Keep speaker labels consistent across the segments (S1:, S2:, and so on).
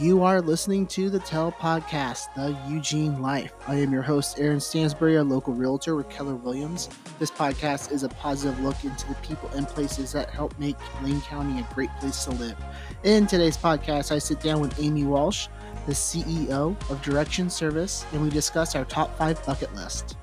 S1: You are listening to the Tell Podcast, The Eugene Life. I am your host, Aaron Stansbury, a local realtor with Keller Williams. This podcast is a positive look into the people and places that help make Lane County a great place to live. In today's podcast, I sit down with Amy Walsh, the CEO of Direction Service, and we discuss our top five bucket list.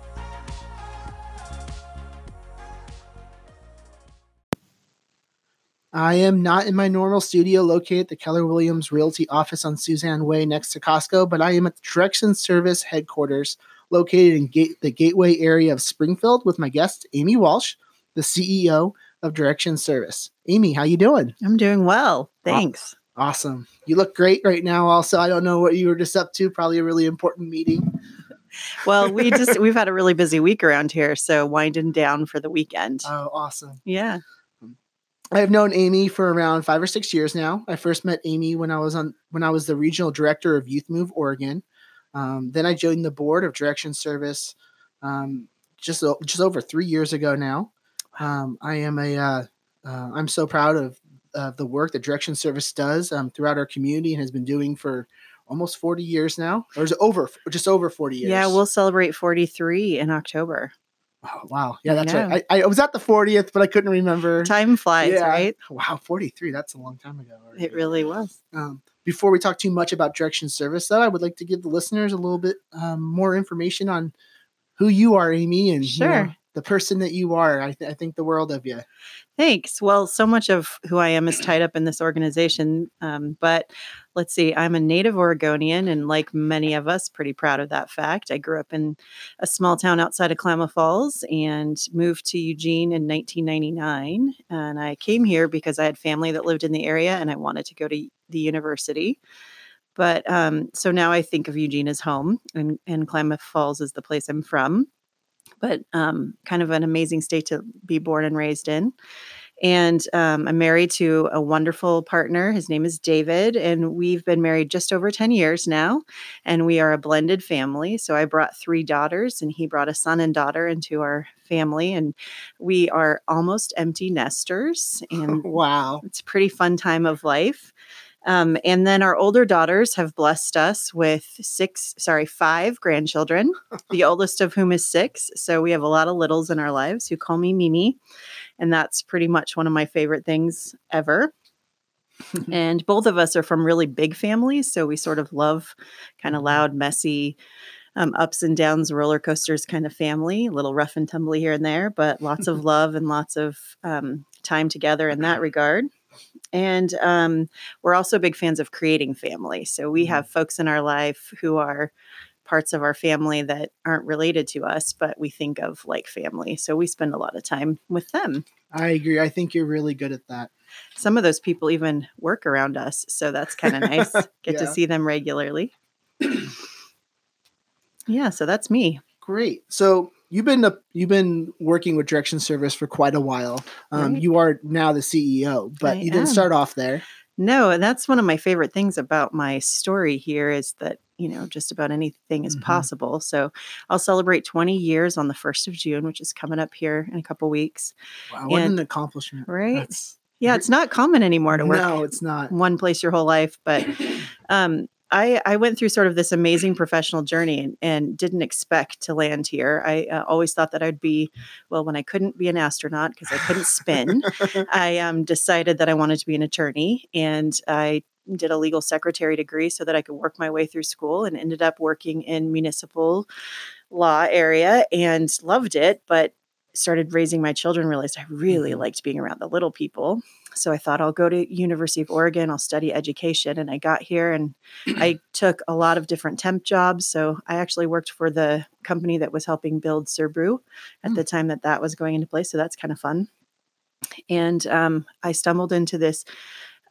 S1: I am not in my normal studio located at the Keller Williams Realty office on Suzanne Way next to Costco, but I am at the Direction Service headquarters located in Gate- the Gateway area of Springfield with my guest Amy Walsh, the CEO of Direction Service. Amy, how you doing?
S2: I'm doing well. Thanks.
S1: Awesome. You look great right now also. I don't know what you were just up to, probably a really important meeting.
S2: Well, we just we've had a really busy week around here, so winding down for the weekend.
S1: Oh, awesome.
S2: yeah.
S1: I have known Amy for around five or six years now. I first met Amy when I was on when I was the regional director of Youth Move Oregon. Um, then I joined the board of Direction Service um, just just over three years ago now. Um, I am a uh, uh, I'm so proud of uh, the work that Direction Service does um, throughout our community and has been doing for almost 40 years now, or is it over just over 40 years?
S2: Yeah, we'll celebrate 43 in October.
S1: Oh, wow. Yeah, that's right. I, I was at the 40th, but I couldn't remember.
S2: Time flies,
S1: Yeah.
S2: right?
S1: Wow, 43. That's a long time ago. already.
S2: It really was.
S1: Um, before we talk too much about direction service, though, I would like to give the listeners a little bit um, more information on who you are, Amy, and you know,
S2: Sure.
S1: The person that you are. I, th- I think the world of you.
S2: Thanks. Well, so much of who I am is tied up in this organization. Um, but let's see, I'm a native Oregonian, and like many of us, pretty proud of that fact. I grew up in a small town outside of Klamath Falls and moved to Eugene in 1999. And I came here because I had family that lived in the area and I wanted to go to the university. But um, so now I think of Eugene as home, and, and Klamath Falls is the place I'm from. But um, kind of an amazing state to be born and raised in. And um, I'm married to a wonderful partner. His name is David, and we've been married just over 10 years now. And we are a blended family. So I brought three daughters, and he brought a son and daughter into our family. And we are almost empty nesters. And
S1: wow.
S2: it's a pretty fun time of life. Um, and then our older daughters have blessed us with six, sorry, five grandchildren, the oldest of whom is six. So we have a lot of littles in our lives who call me Mimi. And that's pretty much one of my favorite things ever. and both of us are from really big families. So we sort of love kind of loud, messy, um, ups and downs, roller coasters kind of family, a little rough and tumbly here and there, but lots of love and lots of um, time together in that regard. And um, we're also big fans of creating family. So we have folks in our life who are parts of our family that aren't related to us, but we think of like family. So we spend a lot of time with them.
S1: I agree. I think you're really good at that.
S2: Some of those people even work around us. So that's kind of nice. Get
S1: Yeah.
S2: to see them regularly. yeah, so that's me.
S1: Great. So you've been a, you've been working with direction service for quite a while. Um,
S2: Right.
S1: You are now the CEO, but
S2: I
S1: you didn't start off there.
S2: No, and that's one of my favorite things about my story here is that, you know, just about anything is
S1: Mhm.
S2: possible. So I'll celebrate 20 years on the 1st of June, which is coming up here in a couple weeks.
S1: Wow, what
S2: And-
S1: an accomplishment!
S2: Right?
S1: That's-
S2: Yeah, it's not common anymore to work
S1: no, it's not.
S2: one place your whole life, but um, I, I went through sort of this amazing professional journey and, and didn't expect to land here. I uh, always thought that I'd be, well, when I couldn't be an astronaut because I couldn't spin, I um, decided that I wanted to be an attorney and I did a legal secretary degree so that I could work my way through school and ended up working in municipal law area and loved it, but started raising my children realized I really
S1: Mhm.
S2: liked being around the little people. So I thought I'll go to University of Oregon, I'll study education and I got here and I took a lot of different temp jobs. So I actually worked for the company that was helping build Cerbrew at
S1: Hmm.
S2: the time that that was going into place. So that's kind of fun. And um, I stumbled into this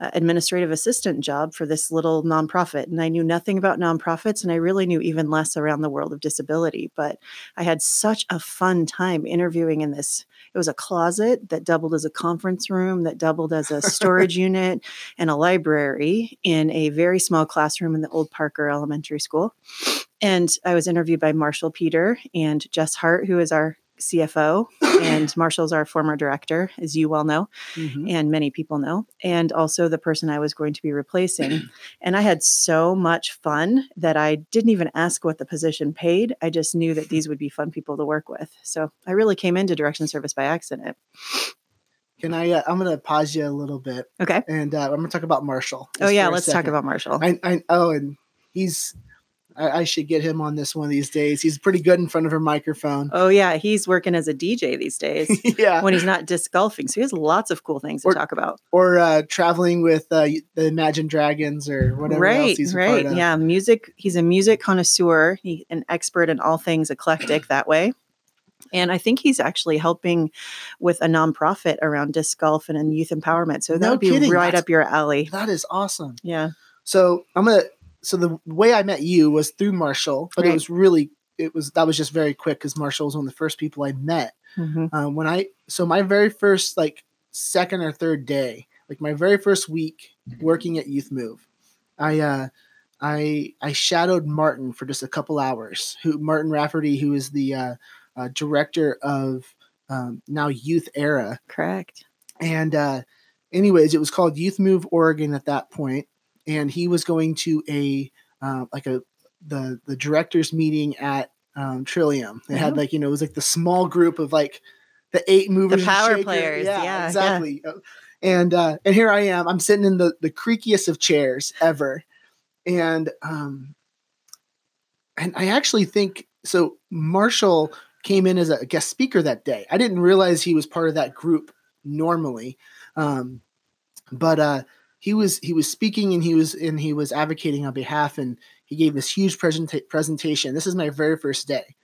S2: uh, administrative assistant job for this little nonprofit. And I knew nothing about nonprofits, and I really knew even less around the world of disability. But I had such a fun time interviewing in this. It was a closet that doubled as a conference room, that doubled as a storage unit, and a library in a very small classroom in the old Parker Elementary School. And I was interviewed by Marshall Peter and Jess Hart, who is our CFO, and Marshall's our former director, as you well know,
S1: Mhm.
S2: and many people know, and also the person I was going to be replacing. and I had so much fun that I didn't even ask what the position paid. I just knew that these would be fun people to work with. So I really came into direction service by accident.
S1: Can I? Uh, I'm gonna pause you a little bit,
S2: Okay.
S1: and uh, I'm gonna talk about Marshall.
S2: Oh yeah, let's talk about Marshall.
S1: I, I oh, and he's. I, I should get him on this one of these days. He's pretty good in front of a microphone.
S2: oh yeah, he's working as a DJ these days
S1: yeah,
S2: when he's not disc golfing. So he has lots of cool things to
S1: Or-
S2: talk about.
S1: or uh, traveling with uh, the Imagine Dragons or whatever else
S2: right
S1: he's
S2: right yeah music he's a music connoisseur he, an expert in all things eclectic that way and i think he's actually helping with a nonprofit around disc golf and, and youth empowerment so that
S1: No
S2: would be
S1: kidding,
S2: right
S1: that's-
S2: up your alley
S1: That is awesome.
S2: yeah
S1: So I'm gonna. So the way I met you was through Marshall, but it was really it was that was just very quick because Marshall was one of the first people I met.
S2: Mhm.
S1: Um, when I so my very first like second or third day, like my very first week working at Youth Move, I uh, I I shadowed Martin for just a couple hours. Who Martin Rafferty, who is the uh, uh, director of um, now Youth Era,
S2: correct
S1: and uh, anyways, it was called Youth Move Oregon at that point, and he was going to a uh, like a the the directors meeting at um, Trillium. They had
S2: Oh.
S1: like you know it was like the small group of like the eight movers, and
S2: power players, yeah, yeah.
S1: exactly. And uh, and here I am. I'm sitting in the the creakiest of chairs ever, and um, and I actually think so. Marshall came in as a guest speaker that day. I didn't realize he was part of that group normally, um, but uh, he was he was speaking and he was and he was advocating on behalf and he gave this huge presenta- presentation. This is my very first day.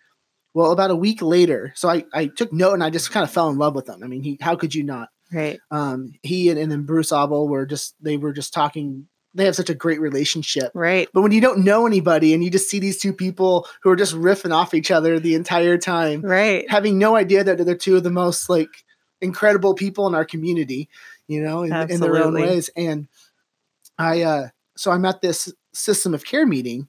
S1: Well, about a week later, so I, I took note and I just kind of fell in love with him. I mean, he how could you not?
S2: right
S1: Um, he and, and then Bruce Abel were just they were just talking. They have such a great relationship.
S2: right
S1: But when you don't know anybody and you just see these two people who are just riffing off each other the entire time,
S2: right
S1: having no idea that they're two of the most like incredible people in our community, you know, in, in their own ways. And I, uh, so I'm at this system of care meeting.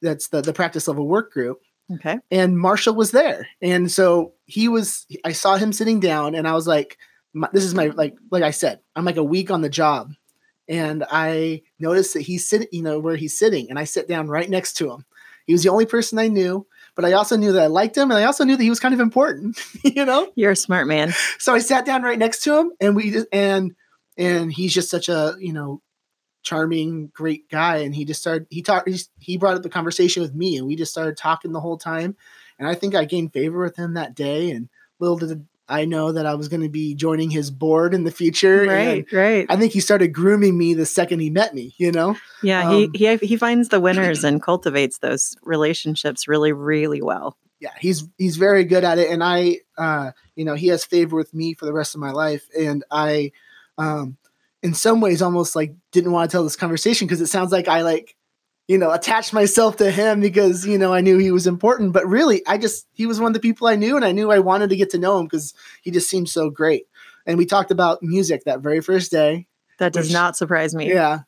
S1: That's the, the practice level work group.
S2: okay
S1: And Marshall was there. And so he was, I saw him sitting down and I was like, my, this is my, like, like I said, I'm like a week on the job. And I noticed that he's sitting, you know, where he's sitting. And I sit down right next to him. He was the only person I knew, but I also knew that I liked him. And I also knew that he was kind of important, you know?
S2: you're a smart man
S1: so I sat down right next to him, and we just and and he's just such a you know charming, great guy, and he just started he talked he, he brought up the conversation with me, and we just started talking the whole time, and I think I gained favor with him that day, and little did I know that I was going to be joining his board in the future, and
S2: right right
S1: I think he started grooming me the second he met me, you know.
S2: yeah
S1: um,
S2: he, he he finds the winners and cultivates those relationships really really well
S1: yeah, he's he's very good at it, and I, uh, you know, he has favor with me for the rest of my life, and I, um, in some ways, almost like didn't want to tell this conversation because it sounds like I like, you know, attached myself to him because you know I knew he was important, but really, I just he was one of the people I knew, and I knew I wanted to get to know him because he just seemed so great, and we talked about music that very first day,
S2: that does
S1: Which-
S2: not surprise me
S1: yeah.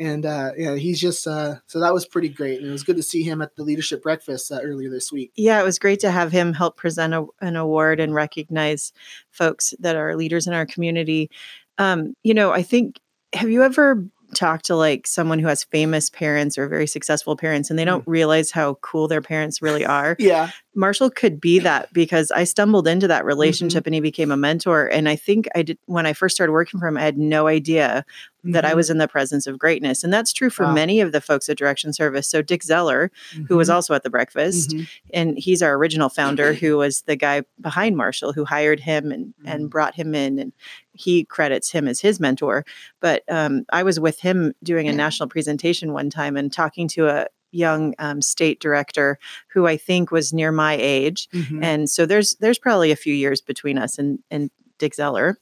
S1: And uh, yeah, he's just uh, so that was pretty great, and it was good to see him at the leadership breakfast uh, earlier this week.
S2: Yeah, it was great to have him help present a, an award and recognize folks that are leaders in our community. Um, you know, I think, have you ever talked to like someone who has famous parents or very successful parents and they don't realize how cool their parents really are?
S1: Yeah,
S2: Marshall could be that because I stumbled into that relationship and he became a mentor. And I think I did when I first started working for him, I had no idea that I
S1: Mhm.
S2: was in the presence of greatness. And that's true for
S1: Wow.
S2: many of the folks at Direction Service. So Dick Zeller, who was
S1: Mhm.
S2: also at the breakfast, and he's our original founder who was the guy behind Marshall who hired him and and brought him in and he credits him as his mentor but um, I was with him doing a national presentation one time and talking to a young um, state director who I think was near my age
S1: Mhm.
S2: and so there's there's probably a few years between us and and Dick Zeller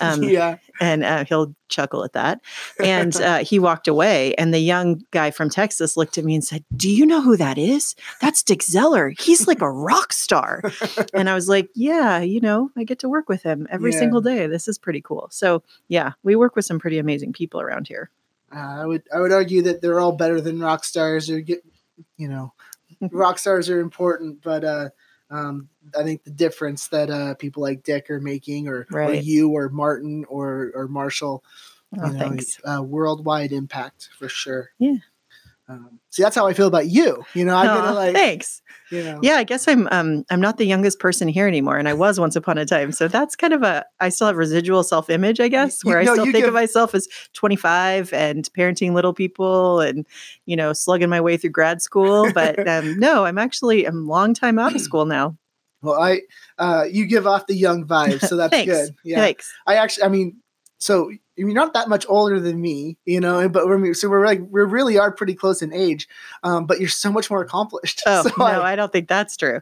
S2: um,
S1: yeah,
S2: and uh, he'll chuckle at that. And uh, he walked away, and the young guy from Texas looked at me and said, "Do you know who that is? That's Dick Zeller. He's like a rock star." and I was like, "Yeah, you know, I get to work with him every
S1: Yeah.
S2: single day. This is pretty cool." So yeah, we work with some pretty amazing people around here.
S1: uh, I would I would argue that they're all better than rock stars or get you know rock stars are important, but uh, Um, I think the difference that uh, people like Dick are making, or, or you, or Martin, or or Marshall,
S2: Oh,
S1: you know, uh, worldwide impact for sure.
S2: Yeah.
S1: Um, see, that's how I feel about you. You know, I to like,
S2: thanks.
S1: you know,
S2: Yeah, I guess I'm um I'm not the youngest person here anymore, and I was once upon a time. So that's kind of a I still have residual self image, I guess,
S1: you-
S2: where
S1: no,
S2: I still
S1: you
S2: think
S1: give-
S2: of myself as 25 and parenting little people and you know slugging my way through grad school. But um, no, I'm actually I'm a long time out of school now.
S1: Well, I, uh, you give off the young vibe, so that's good. Yeah.
S2: Thanks.
S1: I actually, I mean, so you're not that much older than me, you know, but we're so we're like we really are pretty close in age, um, but you're so much more accomplished.
S2: Oh
S1: so
S2: no,
S1: I,
S2: I don't think that's true.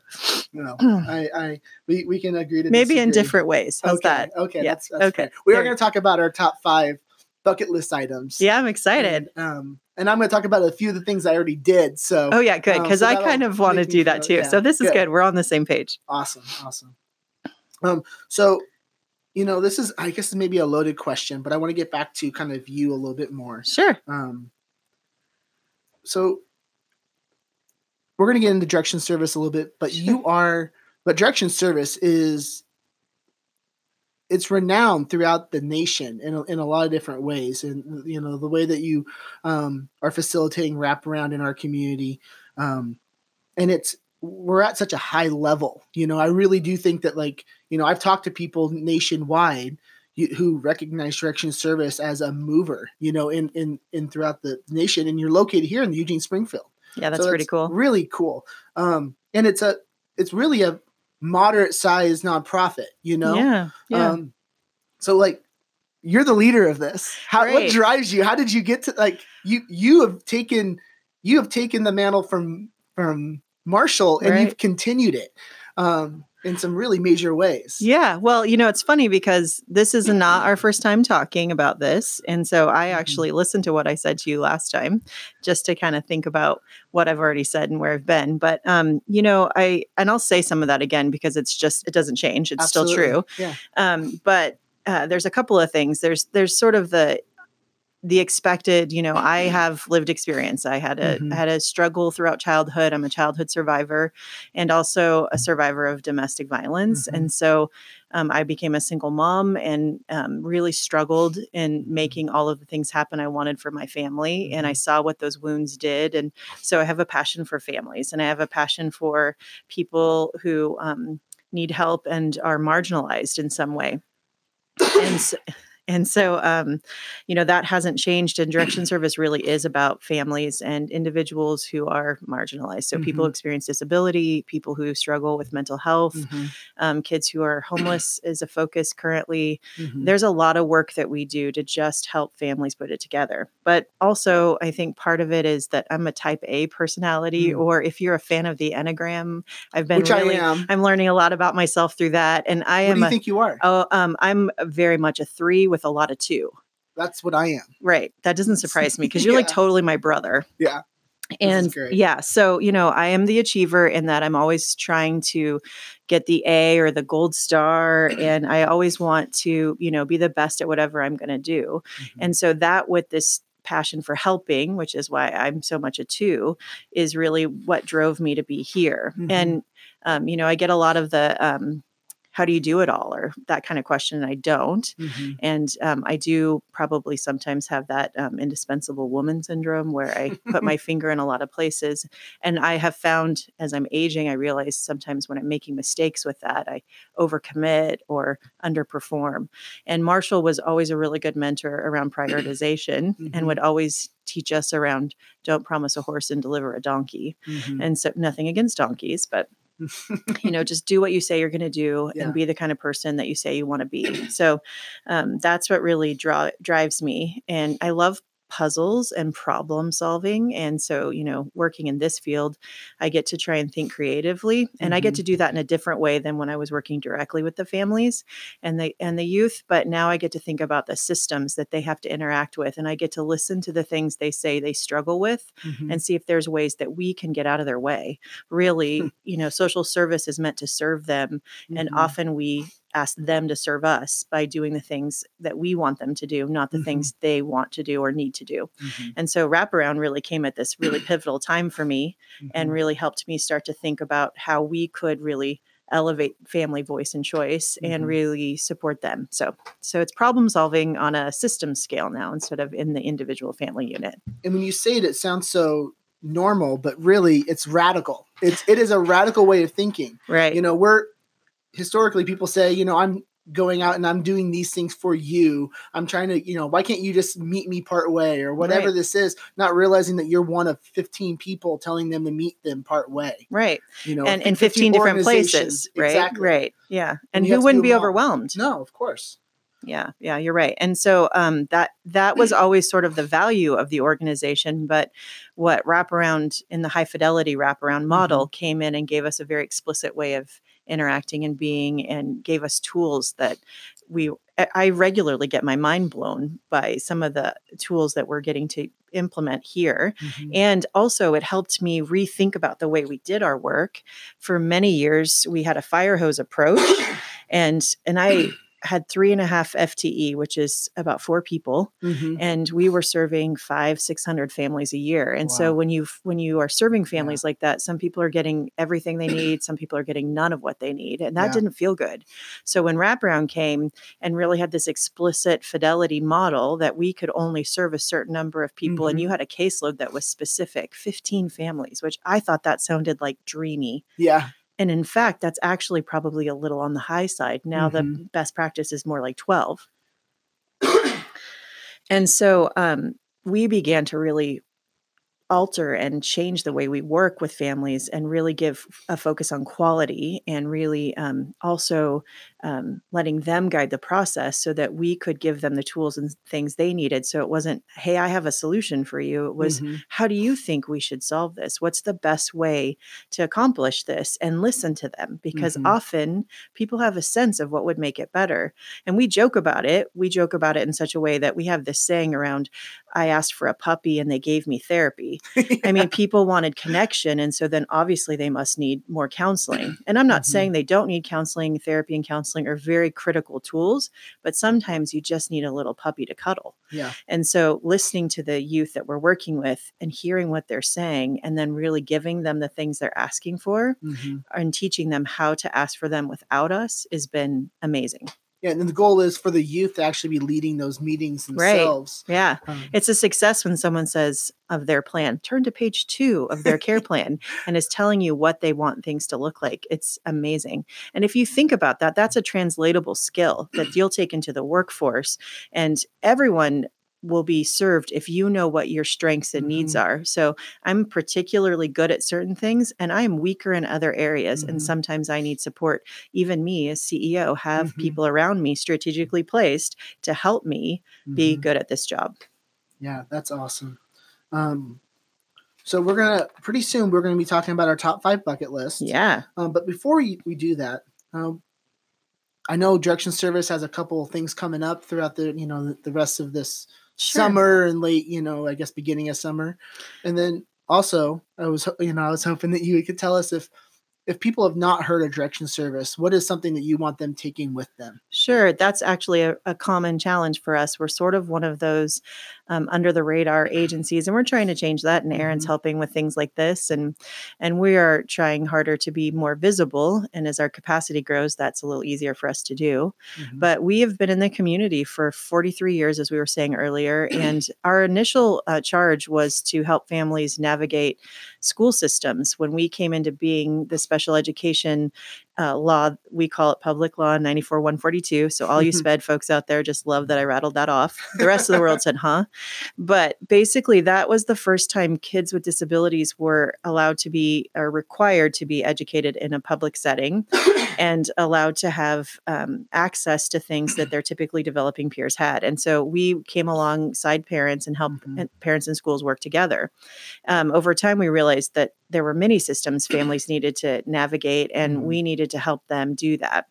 S1: know, I, I, we, we can agree to
S2: Maybe in different ways. How's
S1: okay,
S2: that?
S1: Okay,
S2: Yeah,
S1: that's, that's
S2: okay.
S1: fair. We are going to talk about our top five bucket list items.
S2: Yeah, I'm excited.
S1: And, um, and I'm going to talk about a few of the things I already did. So
S2: Oh yeah, good.
S1: um,
S2: Because
S1: so
S2: I kind of want to do that
S1: feel-
S2: too.
S1: yeah,
S2: so this is
S1: good.
S2: good. We're on the same page.
S1: Awesome, awesome. Um, so you know, this is I guess maybe a loaded question, but I want to get back to kind of you a little bit more.
S2: Sure.
S1: Um, so we're going to get into direction service a little bit, but you are, but direction service is, it's renowned throughout the nation in a, in a lot of different ways. And, you know, the way that you um, are facilitating wraparound in our community. Um, and it's, we're at such a high level. You know, I really do think that, like, you know, I've talked to people nationwide who recognize direction service as a mover, you know, in in in throughout the nation. And you're located here in the Eugene Springfield.
S2: Yeah, that's
S1: So
S2: pretty cool.
S1: Really cool. Um, and it's a it's really a moderate sized nonprofit, you know.
S2: Yeah. Yeah.
S1: Um, so like you're the leader of this. How what drives you? How did you get to like you you have taken you have taken the mantle from from Marshall and
S2: Right.
S1: you've continued it um in some really major ways.
S2: Yeah. Well, you know, it's funny because this is not our first time talking about this. And so I
S1: Mhm.
S2: actually listened to what I said to you last time just to kind of think about what I've already said and where I've been. But, um, you know, I, and I'll say some of that again because it's just, it doesn't change. It's still true.
S1: Yeah.
S2: Um, but uh, there's a couple of things. There's, there's sort of the, the expected you know i have lived experience. I had a
S1: Mhm.
S2: Had a struggle throughout childhood. I'm a childhood survivor and also a survivor of domestic violence.
S1: Mhm.
S2: and so um, i became a single mom and um, really struggled in making all of the things happen i wanted for my family and i saw what those wounds did. And so i have a passion for families and i have a passion for people who um, need help and are marginalized in some way. And so, and so um, you know that hasn't changed and direction service really is about families and individuals who are marginalized so people who experience disability people who struggle with mental health
S1: Mhm,
S2: um, kids who are homeless is a focus currently
S1: mhm.
S2: there's a lot of work that we do to just help families put it together but also i think part of it is that i'm a type a personality
S1: Mm.
S2: or if you're a fan of the enneagram i've been
S1: Which
S2: really
S1: I am.
S2: i'm learning a lot about myself through that and i
S1: what
S2: am
S1: do you
S2: a,
S1: think you are?
S2: Oh, um, I'm very much a three with a lot of two.
S1: That's what I am.
S2: Right. That doesn't surprise me because you're like totally my brother.
S1: Yeah.
S2: And yeah, so you know, I am the achiever in that I'm always trying to get the A or the gold star, and I always want to, you know, be the best at whatever I'm going to do.
S1: Mhm.
S2: And so that with this passion for helping, which is why I'm so much a two, is really what drove me to be here.
S1: Mhm.
S2: And um, you know, I get a lot of the um, how do you do it all or that kind of question, and I don't.
S1: Mhm.
S2: And um, I do probably sometimes have that um, indispensable woman syndrome where I put my finger in a lot of places. And I have found as I'm aging, I realize sometimes when I'm making mistakes with that, I overcommit or underperform. And Marshall was always a really good mentor around prioritization
S1: Mhm.
S2: and would always teach us around don't promise a horse and deliver a donkey.
S1: Mhm.
S2: And so nothing against donkeys, but you know just do what you say you're going to do
S1: Yeah.
S2: and be the kind of person that you say you want to be so um, that's what really draw, drives me and i love puzzles and problem solving and so you know working in this field i get to try and think creatively and i get
S1: Mhm.
S2: to do that in a different way than when i was working directly with the families and the and the youth but now i get to think about the systems that they have to interact with and i get to listen to the things they say they struggle with
S1: Mhm.
S2: and see if there's ways that we can get out of their way. Really, you know, social service is meant to serve them, and
S1: Mhm.
S2: often we ask them to serve us by doing the things that we want them to do, not the
S1: Mhm.
S2: things they want to do or need to do.
S1: Mhm.
S2: And so wraparound really came at this really pivotal time for me and
S1: Mhm.
S2: really helped me start to think about how we could really elevate family voice and choice and
S1: Mhm.
S2: really support them. So so it's problem solving on a system scale now instead of in the individual family unit.
S1: and when you say it, it sounds so normal, but really it's radical. It's it is a radical way of thinking.
S2: Right.
S1: You know, we're historically people say, you know, I'm going out and I'm doing these things for you. I'm trying to, you know, why can't you just meet me part way or whatever
S2: Right.
S1: this is, not realizing that you're one of 15 people telling them to meet them part way.
S2: right.
S1: You know,
S2: and in 15 different places, right?
S1: Exactly.
S2: Right. Yeah. And,
S1: you
S2: who wouldn't be
S1: all.
S2: overwhelmed?
S1: No, of course.
S2: Yeah, yeah, you're right. And so um, that that was always sort of the value of the organization. But what wraparound in the high fidelity wraparound model
S1: Mm-hmm.
S2: came in and gave us a very explicit way of interacting and being, and gave us tools that we. I- regularly get my mind blown by some of the tools that we're getting to implement here.
S1: Mhm.
S2: And also, it helped me rethink about the way we did our work. For many years, we had a fire hose approach, and and I had three and a half FTE, which is about four people,
S1: Mhm.
S2: and we were serving five, six hundred families a year. And so when you when you are serving families like that, some people are getting everything they need, some people are getting none of what they need, and that
S1: Yeah.
S2: didn't feel good. So when wraparound came and really had this explicit fidelity model that we could only serve a certain number of people, and
S1: Mhm.
S2: you had a caseload that was specific, fifteen families, which I thought that sounded like dreamy.
S1: Yeah.
S2: And in fact, that's actually probably a little on the high side. Now the
S1: Mhm.
S2: best practice is more like 12. and so um, we began to really alter and change the way we work with families and really give a focus on quality and really um, also um, letting them guide the process so that we could give them the tools and things they needed. So it wasn't hey i have a solution for you. It was
S1: Mhm.
S2: how do you think we should solve this? What's the best way to accomplish this? and listen to them because
S1: Mhm.
S2: often people have a sense of what would make it better. And we joke about it. We joke about it in such a way that we have this saying around i asked for a puppy and they gave me therapy I mean, people wanted connection. And so then obviously they must need more counseling. And I'm not
S1: Mhm.
S2: saying they don't need counseling. Therapy and counseling are very critical tools, but sometimes you just need a little puppy to cuddle.
S1: Yeah.
S2: And so listening to the youth that we're working with and hearing what they're saying, and then really giving them the things they're asking for
S1: Mhm.
S2: and teaching them how to ask for them without us has been amazing.
S1: Yeah. And then the goal is for the youth to actually be leading those meetings themselves. Right.
S2: Yeah.
S1: Um,
S2: It's a success when someone says of their plan, turn to page two of their care plan and is telling you what they want things to look like. It's amazing. And if you think about that, that's a translatable skill that you'll take into the workforce. And everyone will be served if you know what your strengths and needs
S1: Mhm.
S2: are. So I'm particularly good at certain things and I'm weaker in other areas. And
S1: Mhm.
S2: sometimes I need support. Even me as CEO have
S1: Mhm.
S2: people around me strategically placed to help me be
S1: mhm.
S2: good at this job.
S1: Yeah, that's awesome. Um, so we're gonna pretty soon we're gonna be talking about our top five bucket list.
S2: Yeah.
S1: Um, but before we, we do that, um, I know Direction Service has a couple of things coming up throughout the you know the, the rest of this
S2: Sure.
S1: summer and late you know I guess beginning of summer, and then also I was you know I was hoping that you could tell us if if people have not heard of Direction Service, what is something that you want them taking with them?
S2: Sure, that's actually a, a common challenge for us. We're sort of one of those um, under the radar agencies, and we're trying to change that. And Aaron's
S1: Mhm.
S2: helping with things like this, and and we are trying harder to be more visible. And as our capacity grows, that's a little easier for us to do.
S1: Mhm.
S2: But we have been in the community for 43 years, as we were saying earlier. And our initial uh, charge was to help families navigate school systems. When we came into being the special education uh, law, we call it Public Law 94 142. So, all you SPED folks out there just love that I rattled that off. The rest of the world said, huh? But basically, that was the first time kids with disabilities were allowed to be or required to be educated in a public setting and allowed to have um, access to things that their typically developing peers had. And so we came alongside parents and helped
S1: Mhm.
S2: parents and schools work together. Um, over time, we realized that there were many systems families needed to navigate, and
S1: Mhm.
S2: we needed to help them do that.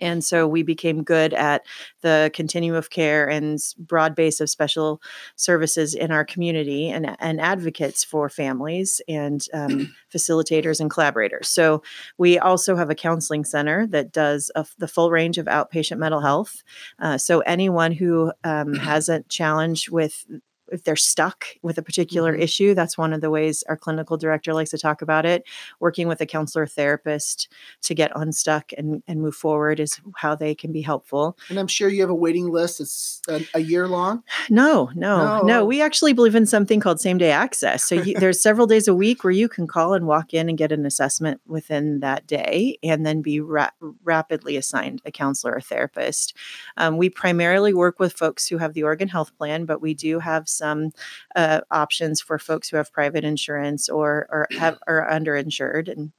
S2: And so we became good at the continuum of care and broad base of special services in our community and, and advocates for families and um, facilitators and collaborators. So we also have a counseling center that does a, the full range of outpatient mental health. Uh, so anyone who um, has a challenge with if they're stuck with a particular mm-hmm. issue that's one of the ways our clinical director likes to talk about it. Working with a counselor therapist to get unstuck and, and move forward is how they can be helpful.
S1: And i'm sure you have a waiting list it's a, a year long?
S2: No, no no. No. We actually believe in something called same day access. So you, there's several days a week where you can call and walk in and get an assessment within that day and then be ra- rapidly assigned a counselor or therapist. Um, we primarily work with folks who have the oregon health plan but we do have some uh, options for folks who have private insurance or or have are underinsured and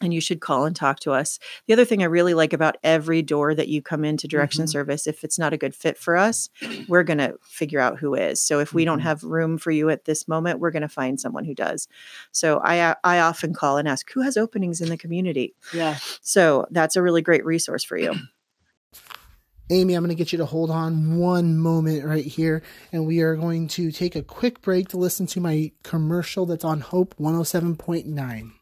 S2: and you should call and talk to us. The other thing I really like about every door that you come into direction mm-hmm. service, if it's not a good fit for us, we're going to figure out who is. So if we mm-hmm. don't have room for you at this moment, we're going to find someone who does. So I I often call and ask who has openings in the community.
S1: Yeah.
S2: So that's a really great resource for you.
S1: Amy, I'm going to get you to hold on one moment right here, and we are going to take a quick break to listen to my commercial that's on Hope 107.9.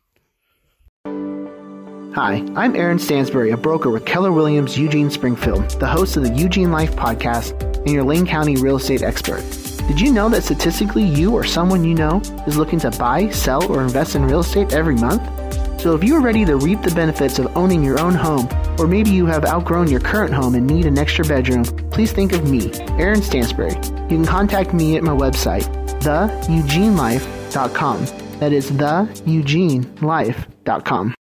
S1: Hi, I'm Aaron Stansbury, a broker with Keller Williams Eugene Springfield, the host of the Eugene Life podcast and your Lane County real estate expert. Did you know that statistically you or someone you know is looking to buy, sell, or invest in real estate every month? So if you are ready to reap the benefits of owning your own home, or maybe you have outgrown your current home and need an extra bedroom, please think of me, Aaron Stansbury. You can contact me at my website, theeugenelife.com. That is theeugenelife.com.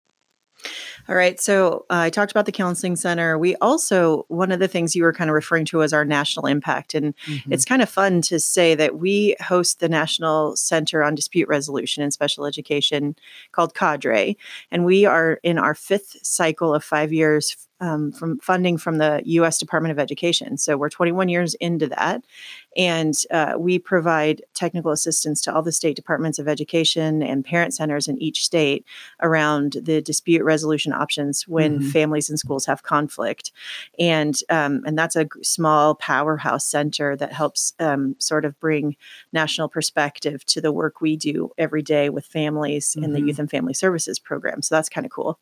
S2: All right. So uh, I talked about the counseling center. We also, one of the things you were kind of referring to was our national impact. And mm-hmm. it's kind of fun to say that we host the National Center on Dispute Resolution and Special Education called Cadre. And we are in our fifth cycle of five years um, from funding from the US Department of Education. So we're 21 years into that. And uh, we provide technical assistance to all the state departments of education and parent centers in each state around the dispute resolution options when mm-hmm. families and schools have conflict. And, um, and that's a small powerhouse center that helps um, sort of bring national perspective to the work we do every day with families mm-hmm. in the mm-hmm. Youth and Family Services program. So that's kind of cool.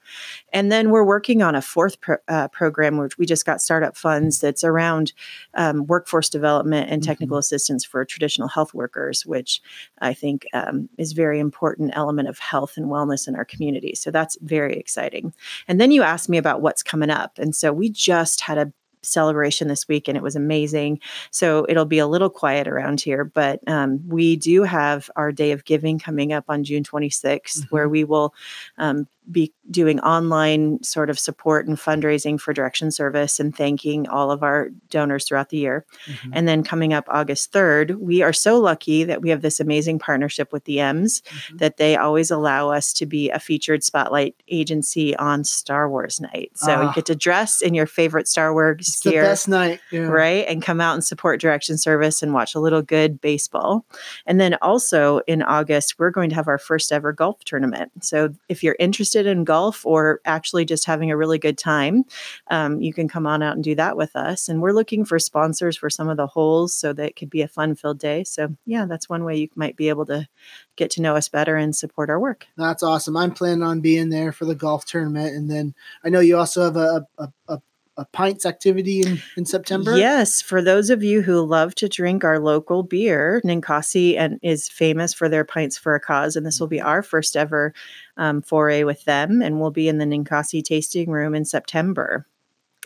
S2: And then we're working on a fourth pro- uh, program, which we just got startup funds that's around um, workforce development and technical mm-hmm. assistance for traditional health workers, which I think um, is very important element of health and wellness in our community. So that's very exciting. And then you asked me about what's coming up. And so we just had a celebration this week and it was amazing. So it'll be a little quiet around here, but um, we do have our day of giving coming up on June 26th, mm-hmm. where we will um, be doing online sort of support and fundraising for direction service and thanking all of our donors throughout the year. Mm-hmm. And then coming up August 3rd, we are so lucky that we have this amazing partnership with the Ems mm-hmm. that they always allow us to be a featured spotlight agency on Star Wars night. So you ah. get to dress in your favorite Star Wars
S1: it's
S2: gear.
S1: best night.
S2: Yeah. Right. And come out and support direction service and watch a little good baseball. And then also in August, we're going to have our first ever golf tournament. So if you're interested interested in golf or actually just having a really good time, um, you can come on out and do that with us. And we're looking for sponsors for some of the holes so that it could be a fun filled day. So, yeah, that's one way you might be able to get to know us better and support our work.
S1: That's awesome. I'm planning on being there for the golf tournament. And then I know you also have a, a, a a pints activity in, in September?
S2: Yes, for those of you who love to drink our local beer, Ninkasi and is famous for their pints for a cause, and this will be mm-hmm. our first ever um, foray with them, and we'll be in the Ninkasi tasting room in September.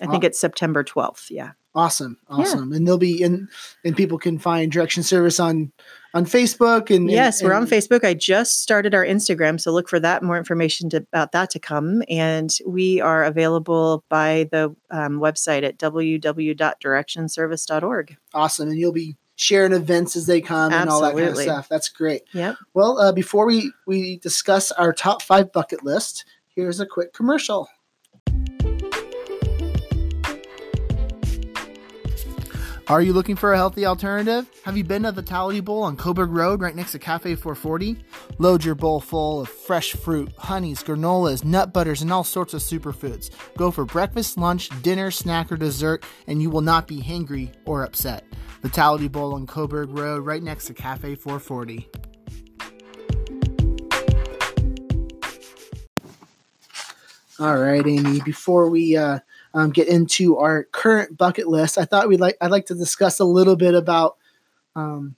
S2: I think it's September 12th. Yeah.
S1: Awesome. Awesome. Yeah. And they'll be in and people can find direction service on on Facebook and
S2: Yes,
S1: and,
S2: we're on Facebook. I just started our Instagram, so look for that more information to, about that to come and we are available by the um, website at www.directionservice.org.
S1: Awesome. And you'll be sharing events as they come Absolutely. and all that kind of stuff. That's great.
S2: Yep.
S1: Well, uh, before we we discuss our top 5 bucket list, here's a quick commercial. Are you looking for a healthy alternative? Have you been to the Vitality Bowl on Coburg Road right next to Cafe 440? Load your bowl full of fresh fruit, honeys, granolas, nut butters, and all sorts of superfoods. Go for breakfast, lunch, dinner, snack, or dessert, and you will not be hangry or upset. Vitality Bowl on Coburg Road right next to Cafe 440. All right, Amy. Before we uh, um, get into our current bucket list, I thought we'd like I'd like to discuss a little bit about um,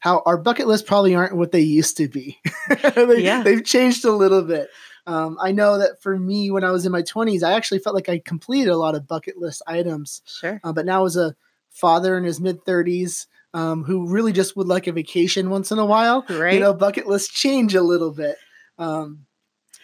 S1: how our bucket lists probably aren't what they used to be. they,
S2: Yeah.
S1: They've changed a little bit. Um, I know that for me, when I was in my 20s, I actually felt like I completed a lot of bucket list items.
S2: Sure.
S1: Uh, but now, as a father in his mid 30s, um, who really just would like a vacation once in a while,
S2: Right.
S1: you know, bucket lists change a little bit. Um,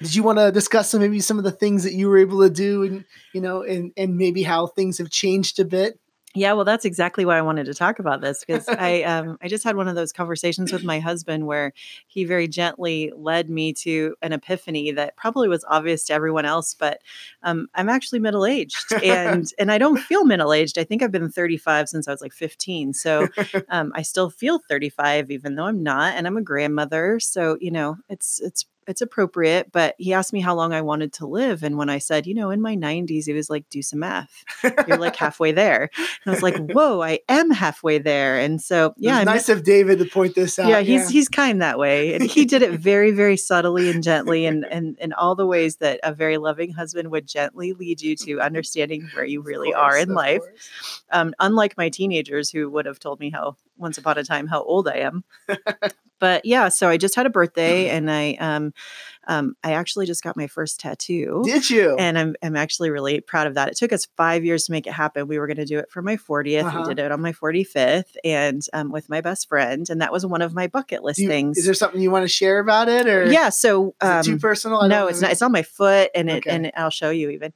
S1: did you want to discuss some maybe some of the things that you were able to do, and you know, and and maybe how things have changed a bit?
S2: Yeah, well, that's exactly why I wanted to talk about this because I um, I just had one of those conversations with my husband where he very gently led me to an epiphany that probably was obvious to everyone else, but um, I'm actually middle aged and and I don't feel middle aged. I think I've been 35 since I was like 15, so um, I still feel 35 even though I'm not, and I'm a grandmother, so you know it's it's it's appropriate. But he asked me how long I wanted to live, and when I said, you know, in my 90s, he was like, do some math. You're like halfway there. And I was like, whoa, I am halfway there. And so, yeah,
S1: it's nice of David to point this out.
S2: yeah, he's he's kind that way, and he did it very, very subtly and gently, and and in all the ways that a very loving husband would gently lead you to understanding where you really
S1: course,
S2: are in life. Um, unlike my teenagers who would have told me how once upon a time how old I am. but yeah, so I just had a birthday, and I um, um, I actually just got my first tattoo.
S1: Did you?
S2: And I'm I'm actually really proud of that. It took us five years to make it happen. We were going to do it for my 40th.
S1: Uh-huh.
S2: We did it on my 45th, and um, with my best friend, and that was one of my bucket list
S1: you-
S2: things.
S1: Is there something you want to share about it, or
S2: yeah. So
S1: it too
S2: um,
S1: personal? I
S2: no, it's not. It's on my foot, and it
S1: Okay.
S2: and I'll show you even.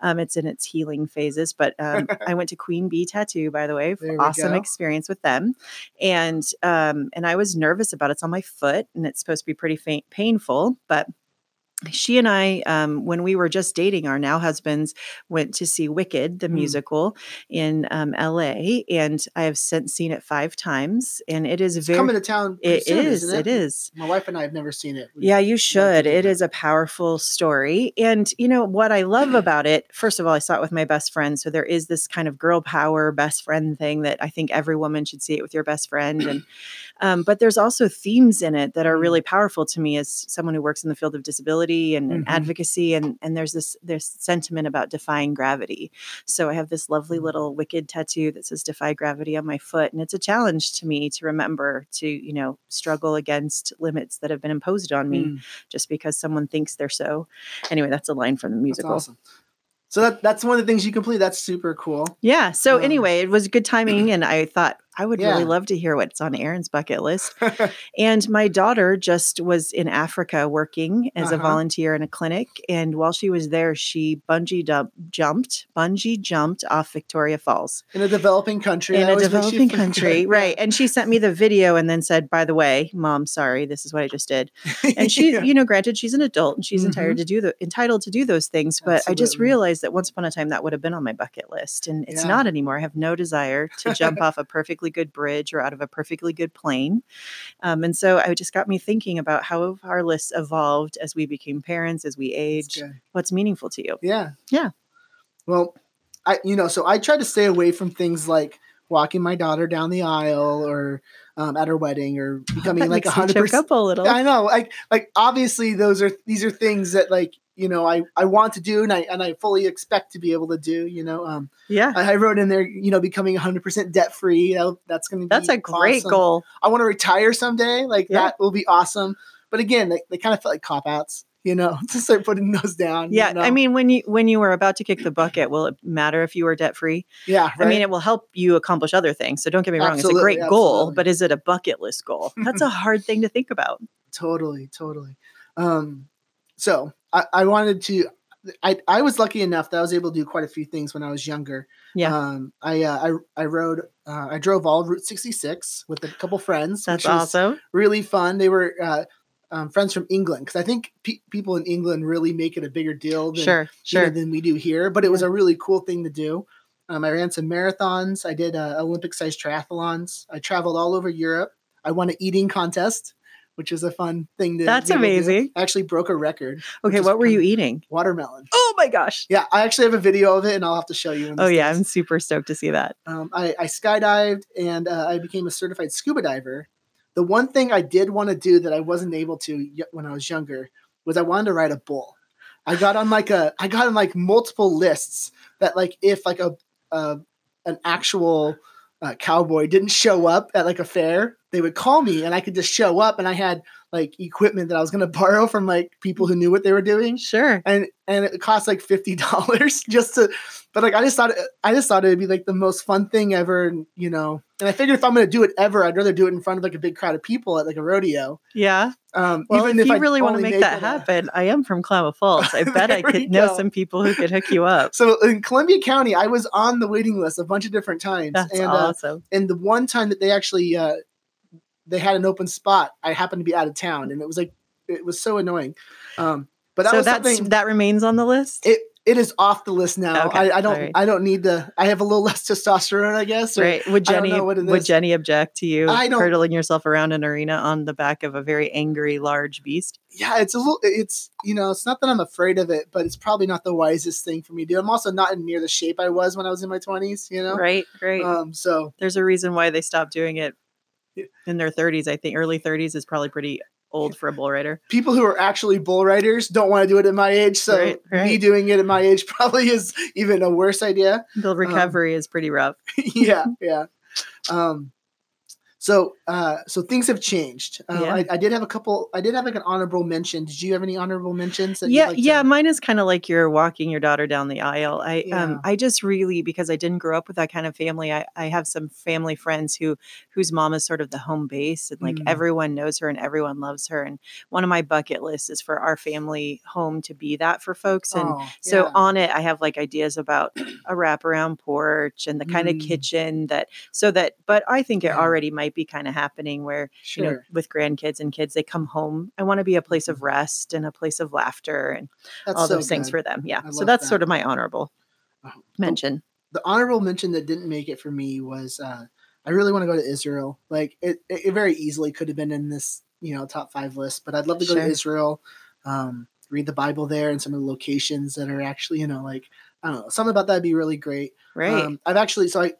S2: Um, it's in its healing phases. But um, I went to Queen Bee Tattoo, by the way. Awesome
S1: go.
S2: experience with them, and um, and I was nervous about it. It's on my foot, and it's supposed to be pretty fa- painful, but. She and I, um, when we were just dating, our now husbands went to see Wicked, the
S1: Mm.
S2: musical, in um, LA, and I have since seen it five times, and it is
S1: it's
S2: very.
S1: coming to town.
S2: It
S1: soon,
S2: is.
S1: isn't
S2: It is.
S1: My wife and I have never seen it. We-
S2: Yeah, you should. It is a powerful story. And, you know, what I love about it, first of all, I saw it with my best friend. So there is this kind of girl power best friend thing that I think every woman should see it with your best friend. And, um, but there's also themes in it that are
S1: Mm.
S2: really powerful to me as someone who works in the field of disability and, and
S1: Mhm.
S2: advocacy. And, and there's this, there's sentiment about defying gravity. So I have this lovely
S1: Mm.
S2: little wicked tattoo that says defy gravity on my foot. And it's a challenge to me to remember to, you know, struggle against limits that have been imposed on me
S1: Mm,
S2: just because someone thinks they're so. Anyway, that's a line from the
S1: that's
S2: musical.
S1: awesome. So that that's one of the things you complete. That's super cool.
S2: Yeah. So
S1: Um,
S2: anyway, it was good timing, and I thought I would really love to hear what's on Aaron's bucket list. And my daughter just was in Africa working as a
S1: Uh-huh.
S2: volunteer in a clinic, and while she was there, she bungee dump, jumped, bungee jumped off Victoria Falls
S1: in a developing country.
S2: in a
S1: always makes you
S2: developing country, right? And she sent me the video and then said, "By the way, mom, sorry, this is what I just did." and she
S1: Yeah.
S2: you know granted she's an adult and she's
S1: Mhm.
S2: entitled to do the entitled to do those things but i just realized that once upon a time that would have been on my bucket list and it's
S1: Yeah.
S2: not anymore i have no desire to jump off a perfectly good bridge or out of a perfectly good plane um, and so it just got me thinking about how our lists evolved as we became parents as we age what's meaningful to you
S1: Yeah.
S2: Yeah.
S1: Well, I you know, so I try to stay away from things like walking my daughter down the aisle or um, at her wedding or becoming like a hundred percent.
S2: up a little
S1: I know, like like obviously those are these are things that like you know I I want to do and I and I fully expect to be able to do. You know, um,
S2: yeah
S1: I, I wrote in there, you know, becoming hundred percent debt free. That, that's going to be
S2: that's a great
S1: awesome.
S2: goal
S1: I want to retire someday. Like
S2: Yeah.
S1: that will be awesome. But again, they, they kind of felt like cop outs. You know, to start putting those down. you
S2: yeah i mean when you when you were about to kick the bucket will it matter if you were debt free
S1: yeah,
S2: I mean, it will help you accomplish other things. So don't get me wrong; it's a
S1: Absolutely,
S2: great goal, but is it a bucket list goal? That's a hard thing to think about.
S1: totally totally um so i, I wanted to I, I was lucky enough that i was able to do quite a few things when i was younger
S2: Yeah.
S1: um i uh, i i rode uh, i drove all of route 66 with a couple friends
S2: That's awesome.
S1: really fun they were uh um, friends from england because i think pe- people in england really make it a bigger deal than,
S2: Sure, sure.
S1: than we do here but it was a really cool thing to do Um, I ran some marathons. I did uh, Olympic sized triathlons. I traveled all over Europe. I won an eating contest, which is a fun thing to.
S2: That's
S1: be able to do.
S2: amazing.
S1: I actually broke a record.
S2: Okay, what were you eating?
S1: Watermelon.
S2: Oh my gosh.
S1: Yeah, I actually have a video of it, and I'll have to show you.
S2: Oh yeah,
S1: goes.
S2: I'm super stoked to see that.
S1: Um, I, I skydived and uh, I became a certified scuba diver. The one thing I did want to do that I wasn't able to when I was younger was I wanted to ride a bull. I got on like a I got on like multiple lists that like if like a, a an actual uh, cowboy didn't show up at like a fair, they would call me and I could just show up and I had like equipment that I was going to borrow from like people who knew what they were doing
S2: Sure.
S1: and and it cost like fifty dollars just to but like I just thought I just thought it'd be like the most fun thing ever and you know and I figured if I'm gonna do it ever I'd rather do it in front of like a big crowd of people at like a rodeo
S2: Yeah.
S1: um
S2: Well,
S1: even
S2: if, you
S1: I
S2: really want to
S1: only
S2: make that happen, I am from Klamath Falls. I bet I could know some people who could hook you up.
S1: so in Columbia County I was on the waiting list a bunch of different times
S2: That's
S1: and uh,
S2: awesome.
S1: and the one time that they actually uh they had an open spot I happened to be out of town and it was like it was so annoying um but that
S2: so
S1: was
S2: that's
S1: something
S2: that remains on the list.
S1: it it is off the list now.
S2: Okay,
S1: I, I don't
S2: alright.
S1: I don't need to I have a little less testosterone, I guess.
S2: right? Would
S1: I don't
S2: Jenny
S1: know what it
S2: would. Jenny object to you
S1: I don't-
S2: hurtling yourself around an arena on the back of a very angry large beast?
S1: yeah, it's a little it's you know, it's not that I'm afraid of it, but it's probably not the wisest thing for me to do. I'm also not in near the shape I was when I was in my twenties, you know?
S2: Right, right.
S1: Um so
S2: There's a reason why they stopped doing it. In their 30s. I think early 30s is probably pretty old for a bull rider.
S1: people who are actually bull riders don't want to do it at my age. So
S2: Right,
S1: me doing it at my age probably is even a worse idea.
S2: The recovery is pretty rough.
S1: yeah, yeah. Um, so, uh, so things have changed. Uh,
S2: Yeah.
S1: I, I did have a couple. I did have like an honorable mention. Did you have any honorable mentions? That you'd
S2: yeah
S1: to-
S2: yeah mine is kind of like you're walking your daughter down the aisle i
S1: Yeah.
S2: um i just really because i didn't grow up with that kind of family i i have some family friends who whose mom is sort of the home base and like
S1: Mm.
S2: everyone knows her and everyone loves her and one of my bucket lists is for our family home to be that for folks and
S1: Oh,
S2: so
S1: yeah.
S2: on it, I have like ideas about a wraparound porch and the kind of
S1: Mm.
S2: kitchen that, so that, but I think it
S1: Yeah.
S2: already might be kind of happening where,
S1: sure.
S2: you know, with grandkids and kids, they come home. I want to be a place
S1: Mm-hmm.
S2: of rest and a place of laughter and
S1: That's
S2: all
S1: so
S2: those things for them. Yeah.
S1: I
S2: So that's
S1: that.
S2: sort of my honorable
S1: Oh,
S2: mention.
S1: the honorable mention that didn't make it for me was uh, I really want to go to Israel. Like it, it, it very easily could have been in this, you know, top five list, but I'd love to go
S2: Sure.
S1: to Israel, um, read the Bible there and some of the locations that are actually, you know, like I don't know, something about that'd be really great.
S2: Right.
S1: Um, I've actually so I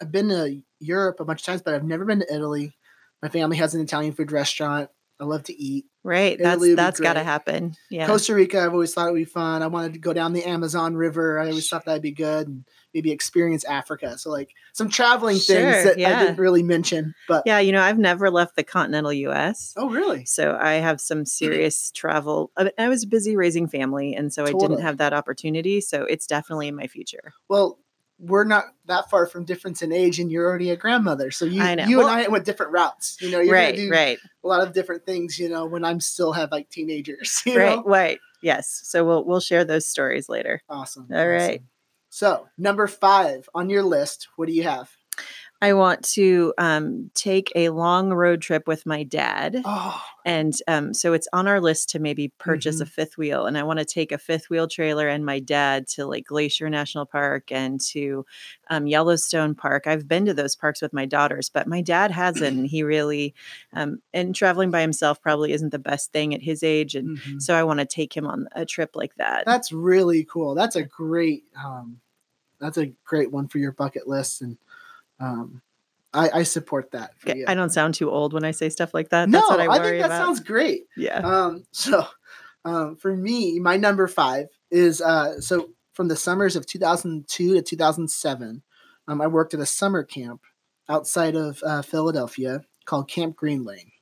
S1: I've been to Europe a bunch of times, but I've never been to Italy. My family has an Italian food restaurant. I love to eat.
S2: right. That's,
S1: Italy be
S2: that's got to happen. Yeah.
S1: Costa Rica, I've always thought it would be fun. I wanted to go down the Amazon River. I always thought that'd be good, and maybe experience Africa. So like some traveling
S2: Sure,
S1: things that
S2: yeah.
S1: I didn't really mention. But
S2: yeah. You know, I've never left the continental US.
S1: oh, really?
S2: So I have some serious travel. I I was busy raising family, and so I didn't have that opportunity. So it's definitely in my future.
S1: Well, we're not that far from difference in age, and you're already a grandmother. So you, you
S2: Well-
S1: and I went different routes. You know, you're
S2: right,
S1: gonna do
S2: right,
S1: a lot of different things. You know, when I'm still have like teenagers. You
S2: right,
S1: know?
S2: right. Yes. So we'll we'll share those stories later.
S1: Awesome.
S2: All right.
S1: awesome. So number five on your list, what do you have?
S2: I want to um, take a long road trip with my dad.
S1: Oh,
S2: And um, so it's on our list to maybe purchase
S1: Mm-hmm.
S2: a fifth wheel. And I want to take a fifth wheel trailer and my dad to like Glacier National Park and to um, Yellowstone Park. I've been to those parks with my daughters, but my dad hasn't. And he really, um, and traveling by himself probably isn't the best thing at his age. And
S1: mhm.
S2: so I want to take him on a trip like that.
S1: that's really cool. That's a great, um, that's a great one for your bucket list, and um, I, I support that.
S2: Okay. I don't sound too old when I say stuff like that.
S1: no,
S2: That's what I
S1: I, think that
S2: about.
S1: sounds great.
S2: yeah.
S1: Um, so um, for me, my number five is uh, so from the summers of 2002 to 2007, um, I worked at a summer camp outside of uh, Philadelphia called Camp Green Lane.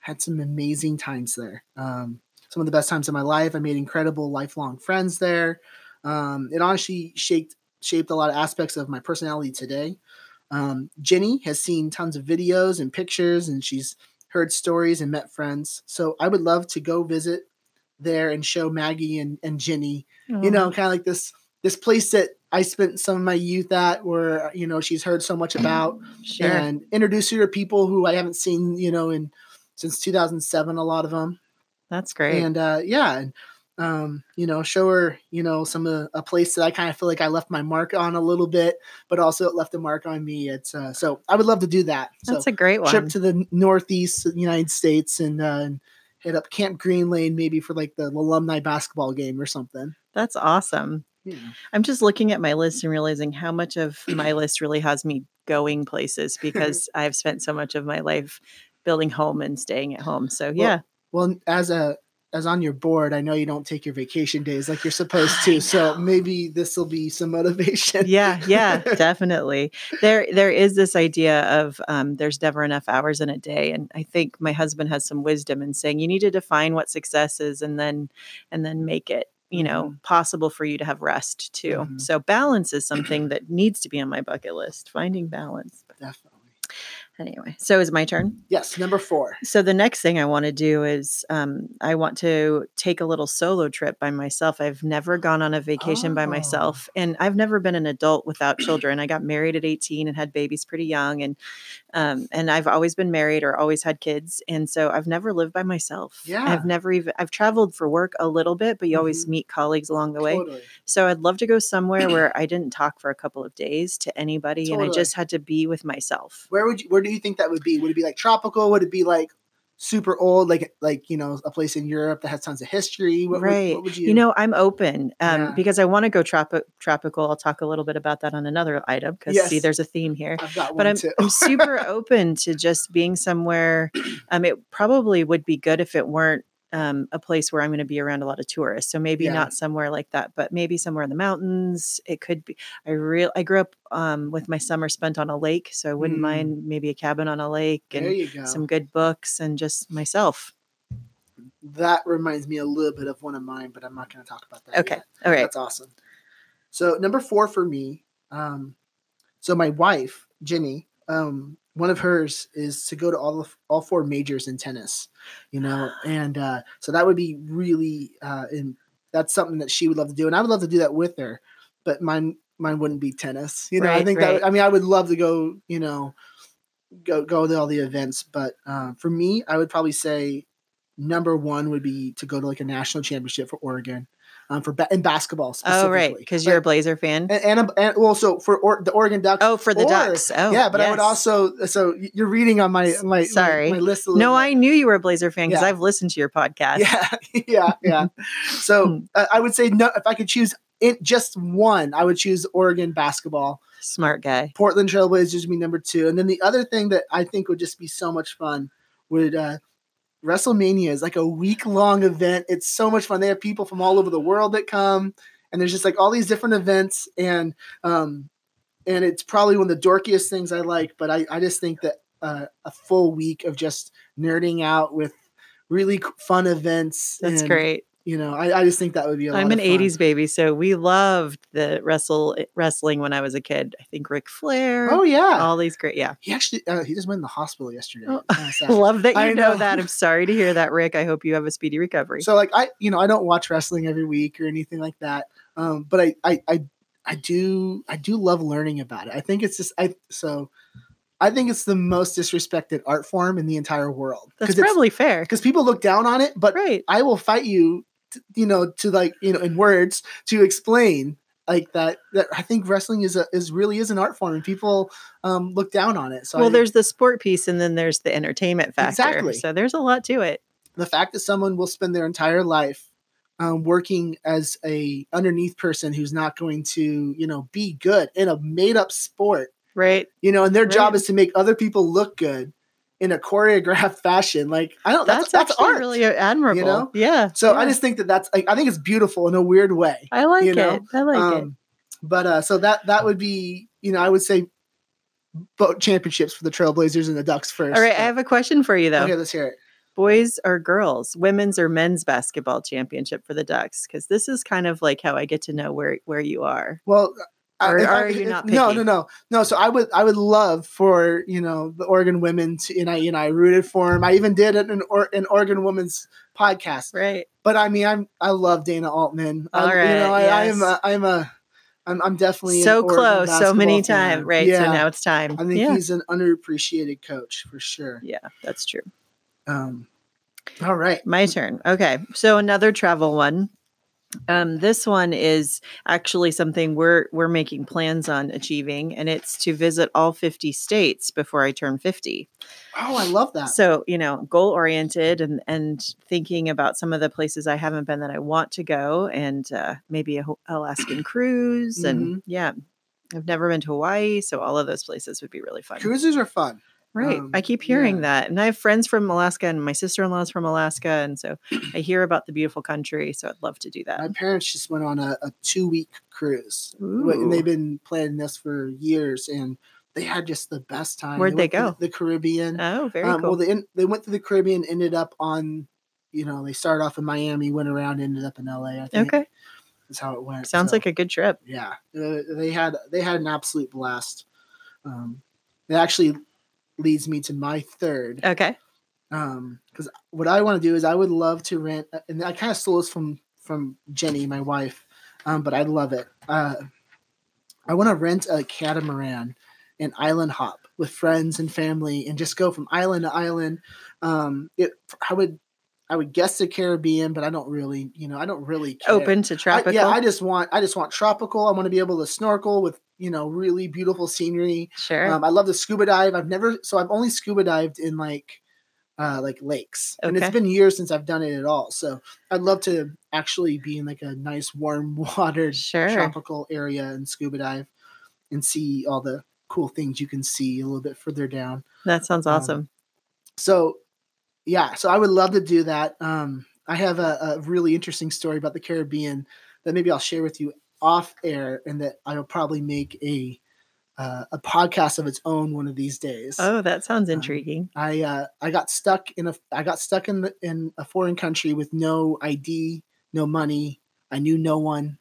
S1: Had some amazing times there. Um, some of the best times of my life. I made incredible lifelong friends there. Um, it honestly shaped shaped a lot of aspects of my personality today. Um, Jenny has seen tons of videos and pictures, and she's heard stories and met friends. So I would love to go visit there and show Maggie and, and Jenny, you know, kind of like this this place that I spent some of my youth at where, you know, she's heard so much about
S2: sure.
S1: and introduce her to people who I haven't seen, you know, in since 2007, a lot of them.
S2: That's great.
S1: And uh, yeah, and Um, you know, show her, you know, some of a place that I kind of feel like I left my mark on a little bit, but also it left a mark on me. It's uh, so I would love to do that.
S2: That's
S1: so
S2: a great one.
S1: trip to the northeast United States and uh, and hit up Camp Green Lane maybe for like the alumni basketball game or something.
S2: That's awesome.
S1: Yeah.
S2: I'm just looking at my list and realizing how much of my list really has me going places because I've spent so much of my life building home and staying at home. So yeah,
S1: Well, as a as on your board, I know you don't take your vacation days like you're supposed to. So maybe this will be some motivation.
S2: yeah, yeah, definitely. There, there is this idea of um, there's never enough hours in a day, and I think my husband has some wisdom in saying you need to define what success is, and then, and then make it, you know, possible for you to have rest too.
S1: Mhm.
S2: So balance is something that needs to be on my bucket list. Finding balance.
S1: Definitely.
S2: Anyway, so is my turn.
S1: Yes, number four.
S2: So the next thing I want to do is um, I want to take a little solo trip by myself. I've never gone on a vacation by
S1: Oh.
S2: myself, and I've never been an adult without children. I got married at 18 and had babies pretty young, and um, and I've always been married or always had kids, and so I've never lived by myself.
S1: Yeah.
S2: I've never even I've traveled for work a little bit, but you always
S1: Mhm.
S2: meet colleagues along the way.
S1: Totally.
S2: So I'd love to go somewhere where I didn't talk for a couple of days to anybody, and I just had to be with myself.
S1: Where would you? Where do you think that would be? Would it be like tropical? Would it be like super old, like like you know a place in Europe that has tons of history? What, would-
S2: right.
S1: what would you?
S2: you know, I'm open um,
S1: Yeah.
S2: because I want to go tropi- tropical. I'll talk a little bit about that on another item because see, there's a theme here.
S1: I've got
S2: But I'm,
S1: too.
S2: I'm super open to just being somewhere. Um, it probably would be good if it weren't um, a place where I'm going to be around a lot of tourists. So maybe
S1: Yeah.
S2: not somewhere like that, but maybe somewhere in the mountains. It could be. I real I grew up um, with my summer spent on a lake, so I wouldn't
S1: Mm.
S2: mind maybe a cabin on a lake and
S1: go.
S2: some good books and just myself.
S1: that reminds me a little bit of one of mine, but I'm not going to talk about that.
S2: Okay,
S1: yet.
S2: all right.
S1: That's awesome. So number four for me. Um, so my wife Jenny, um, one of hers is to go to all of all four majors in tennis. You know, and uh, so that would be really, uh, and that's something that she would love to do, and I would love to do that with her. But mine, mine wouldn't be tennis. You know, I think
S2: right.
S1: that I mean I would love to go. You know, go go to all the events, but uh, for me, I would probably say number one would be to go to like a national championship for Oregon, um, for ba- in basketball.
S2: Oh, right,
S1: specifically.
S2: because you're a Blazer fan.
S1: and, and, and well, so for or, the Oregon Ducks.
S2: Oh, for the
S1: or-
S2: Ducks. Oh,
S1: yeah, but I would also. So you're reading on my my
S2: Sorry.
S1: my, my list. A
S2: No,
S1: bit.
S2: I knew you were a Blazer fan because
S1: Yeah.
S2: I've listened to your podcast.
S1: Yeah, yeah, yeah. So uh, I would say no. If I could choose it, just one, I would choose Oregon basketball.
S2: Smart guy.
S1: Portland Trailblazers would be number two, and then the other thing that I think would just be so much fun would uh, WrestleMania is like a week long event. It's so much fun. They have people from all over the world that come, and there's just like all these different events, and um, and it's probably one of the dorkiest things I like. But I I just think that uh, a full week of just nerding out with really fun events.
S2: That's
S1: and,
S2: great.
S1: You know, I, I just think that would be a lot
S2: I'm an
S1: of fun.
S2: 80s baby, so we loved the wrestle wrestling when I was a kid. I think Ric Flair.
S1: Oh yeah,
S2: All these great. Yeah.
S1: he actually uh, he just went in the hospital yesterday.
S2: Oh. Love that you
S1: I
S2: know.
S1: know.
S2: that. I'm sorry to hear that, Rick. I hope you have a speedy recovery.
S1: So like I, you know, I don't watch wrestling every week or anything like that. Um, but I, I, I, I do, I do love learning about it. I think it's just, I, so I think it's the most disrespected art form in the entire world.
S2: That's probably fair.
S1: because people look down on it, but
S2: Right.
S1: I will fight you, to, you know, to like, you know, in words to explain like that, that I think wrestling is a, is really is an art form and people, um, look down on it. So
S2: well,
S1: I-
S2: there's the sport piece and then there's the entertainment factor.
S1: Exactly.
S2: So there's a lot to it.
S1: the fact that someone will spend their entire life um, working as a underneath person who's not going to you know be good in a made up sport
S2: Right.
S1: you know and their job is to make other people look good in a choreographed fashion like i don't
S2: That's,
S1: that's art
S2: really admirable.
S1: You know?
S2: Yeah.
S1: so i just think that that's like, i think it's beautiful in a weird way
S2: I like
S1: you know,
S2: it. I like it.
S1: um, but uh so that that would be you know i would say both championships for the trailblazers and the ducks first
S2: All right. I have a question for you though.
S1: okay let's hear it
S2: boys or girls, women's or men's basketball championship for the Ducks? Because this is kind of like how I get to know where where you are.
S1: Well, uh,
S2: Or
S1: if I-
S2: are you not
S1: No,
S2: picky?
S1: no, no, no. So I would, I would love for you know the Oregon women to, and I, you know, I rooted for them. I even did an an, or, an Oregon women's podcast.
S2: Right.
S1: But I mean, I'm, I love Dana Altman.
S2: All
S1: I'm, You know, I,
S2: right,
S1: I am, a, I'm a, I'm, I'm definitely
S2: So close, so many times. Right.
S1: Yeah,
S2: So now it's time.
S1: I think
S2: yeah.
S1: he's an underappreciated coach for sure.
S2: Yeah, that's true.
S1: Um, all right.
S2: My turn. Okay. So another travel one. Um, this one is actually something we're we're making plans on achieving, and it's to visit all 50 states before I turn 50.
S1: Oh, I love that.
S2: So, you know, goal oriented and and thinking about some of the places I haven't been that I want to go, and uh, maybe a Alaskan cruise, and
S1: Mhm.
S2: yeah, I've never been to Hawaii, so all of those places would be really fun.
S1: Cruises are fun.
S2: Right.
S1: Um,
S2: I keep hearing
S1: yeah.
S2: that. And I have friends from Alaska and my sister in law is from Alaska. And so I hear about the beautiful country. So I'd love to do that.
S1: My parents just went on a, a two week cruise, Wh- and they've been planning this for years, and they had just the best time.
S2: Where'd they
S1: went
S2: go?
S1: The Caribbean.
S2: Oh, very
S1: Um,
S2: cool.
S1: Well, they en- they went to the Caribbean, ended up on, you know, they started off in Miami, went around, ended up in LA. I think
S2: okay.
S1: that's how it went.
S2: Sounds
S1: So,
S2: like a good trip.
S1: yeah, uh, they had they had an absolute blast. Um, it actually leads me to my third
S2: Okay.
S1: um because what i want to do is i would love to rent and i kind of stole this from from jenny my wife um but i love it uh i want to rent a catamaran and island hop with friends and family and just go from island to island um it i would i would guess the caribbean but i don't really you know i don't really care.
S2: Open to
S1: I,
S2: tropical.
S1: yeah i just want i just want tropical i want to be able to snorkel with you know really beautiful scenery
S2: sure.
S1: um, I love the scuba dive. I've never, so I've only scuba dived in like, uh, like lakes, and it's been years since I've done it at all. So I'd love to actually be in like a nice warm watered
S2: Sure.
S1: tropical area and scuba dive, and see all the cool things you can see a little bit further down.
S2: that sounds
S1: um,
S2: awesome.
S1: So, yeah, so I would love to do that. Um, I have a, a really interesting story about the Caribbean that maybe I'll share with you off air, and that I'll probably make a uh, a podcast of its own one of these days.
S2: oh, that sounds
S1: um,
S2: intriguing.
S1: I uh, I got stuck in a I got stuck in the, in a foreign country with no ID, no money. I knew no one,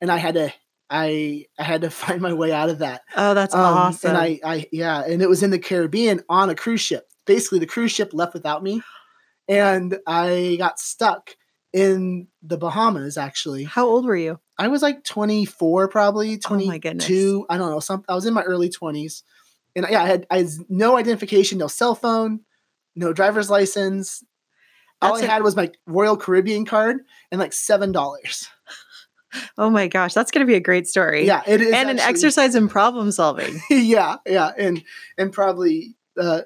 S1: and I had to I I had to find my way out of that.
S2: oh, that's
S1: Um,
S2: awesome.
S1: And I, I, yeah, and it was in the Caribbean on a cruise ship. Basically, the cruise ship left without me, and I got stuck in the Bahamas. Actually,
S2: How old were you?
S1: I was like 24, probably
S2: Oh my
S1: 22.
S2: goodness.
S1: I don't know. Some I was in my early 20s, and yeah, I had I had no identification, no cell phone, no driver's license. All
S2: That's
S1: I
S2: a-
S1: had was my Royal Caribbean card and like seven dollars.
S2: Oh my gosh, that's going to be a great story.
S1: Yeah, it is.
S2: and an exercise in problem solving.
S1: yeah, yeah, and and probably uh,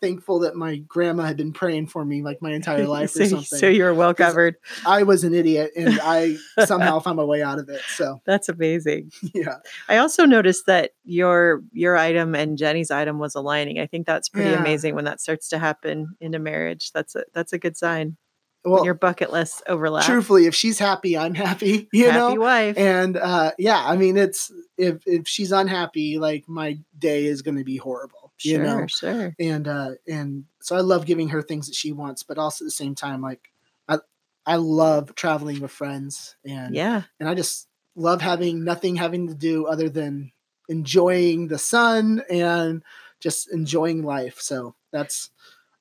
S1: thankful that my grandma had been praying for me like my entire life
S2: so,
S1: or something.
S2: so you're well covered.
S1: I was an idiot, and I somehow found my way out of it. So
S2: That's amazing.
S1: yeah,
S2: I also noticed that your your item and Jenny's item was aligning. I think that's pretty
S1: Yeah.
S2: amazing when that starts to happen in a marriage. That's a that's a good sign.
S1: well,
S2: when your bucket lists overlap.
S1: truthfully, if she's happy, I'm happy. You
S2: Happy
S1: know,
S2: wife.
S1: and uh, yeah, I mean, it's if if she's unhappy, like my day is going to be horrible.
S2: Sure,
S1: You know,
S2: sure.
S1: and uh and so I love giving her things that she wants, but also at the same time, like I I love traveling with friends and
S2: Yeah.
S1: and I just love having nothing having to do other than enjoying the sun and just enjoying life. So that's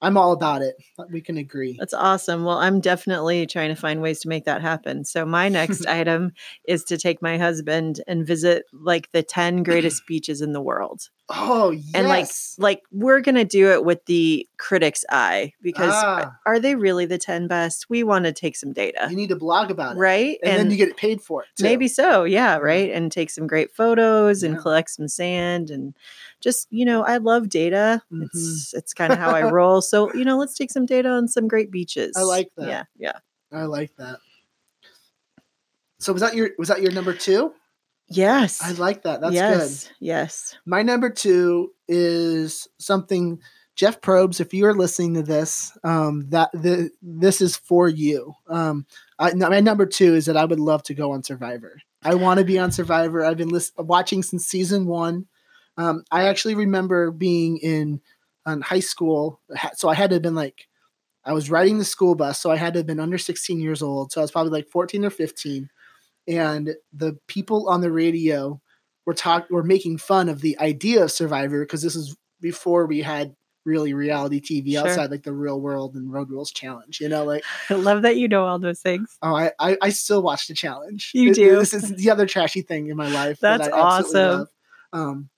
S1: I'm all about it. We can agree.
S2: That's awesome. Well, I'm definitely trying to find ways to make that happen. So my next item is to take my husband and visit like the 10 greatest beaches in the world.
S1: Oh yes.
S2: And like like we're going to do it with the critic's eye because
S1: Ah.
S2: are they really the 10 best? We want to take some data.
S1: you need to blog about it.
S2: Right?
S1: And, then you get paid for it. Too.
S2: Maybe so, yeah, right. And take some great photos and
S1: Yeah.
S2: collect some sand and just, you know, I love data.
S1: Mm-hmm.
S2: It's it's kind of how I roll. So, you know, let's take some data on some great beaches.
S1: I like that.
S2: Yeah, yeah.
S1: I like that. So was that your was that your number two?
S2: Yes.
S1: I like that. That's good.
S2: yes. Yes.
S1: My number two is something Jeff Probst. If you are listening to this, um, that the this is for you. Um, I, my number two is that I would love to go on Survivor. I want to be on Survivor. I've been lis- watching since season one. Um, I actually remember being in on high school, so I had to have been like, I was riding the school bus, so I had to have been under 16 years old. So I was probably like 14 or 15, and the people on the radio were talk were making fun of the idea of Survivor because this is before we had really reality TV
S2: Sure.
S1: outside like the Real World and Road Rules Challenge. You know, like
S2: I love that you know all those things.
S1: oh, I I, I still watch the challenge.
S2: You
S1: It-
S2: do?
S1: This is the other trashy thing in my life. that
S2: That's
S1: I
S2: awesome.
S1: Um,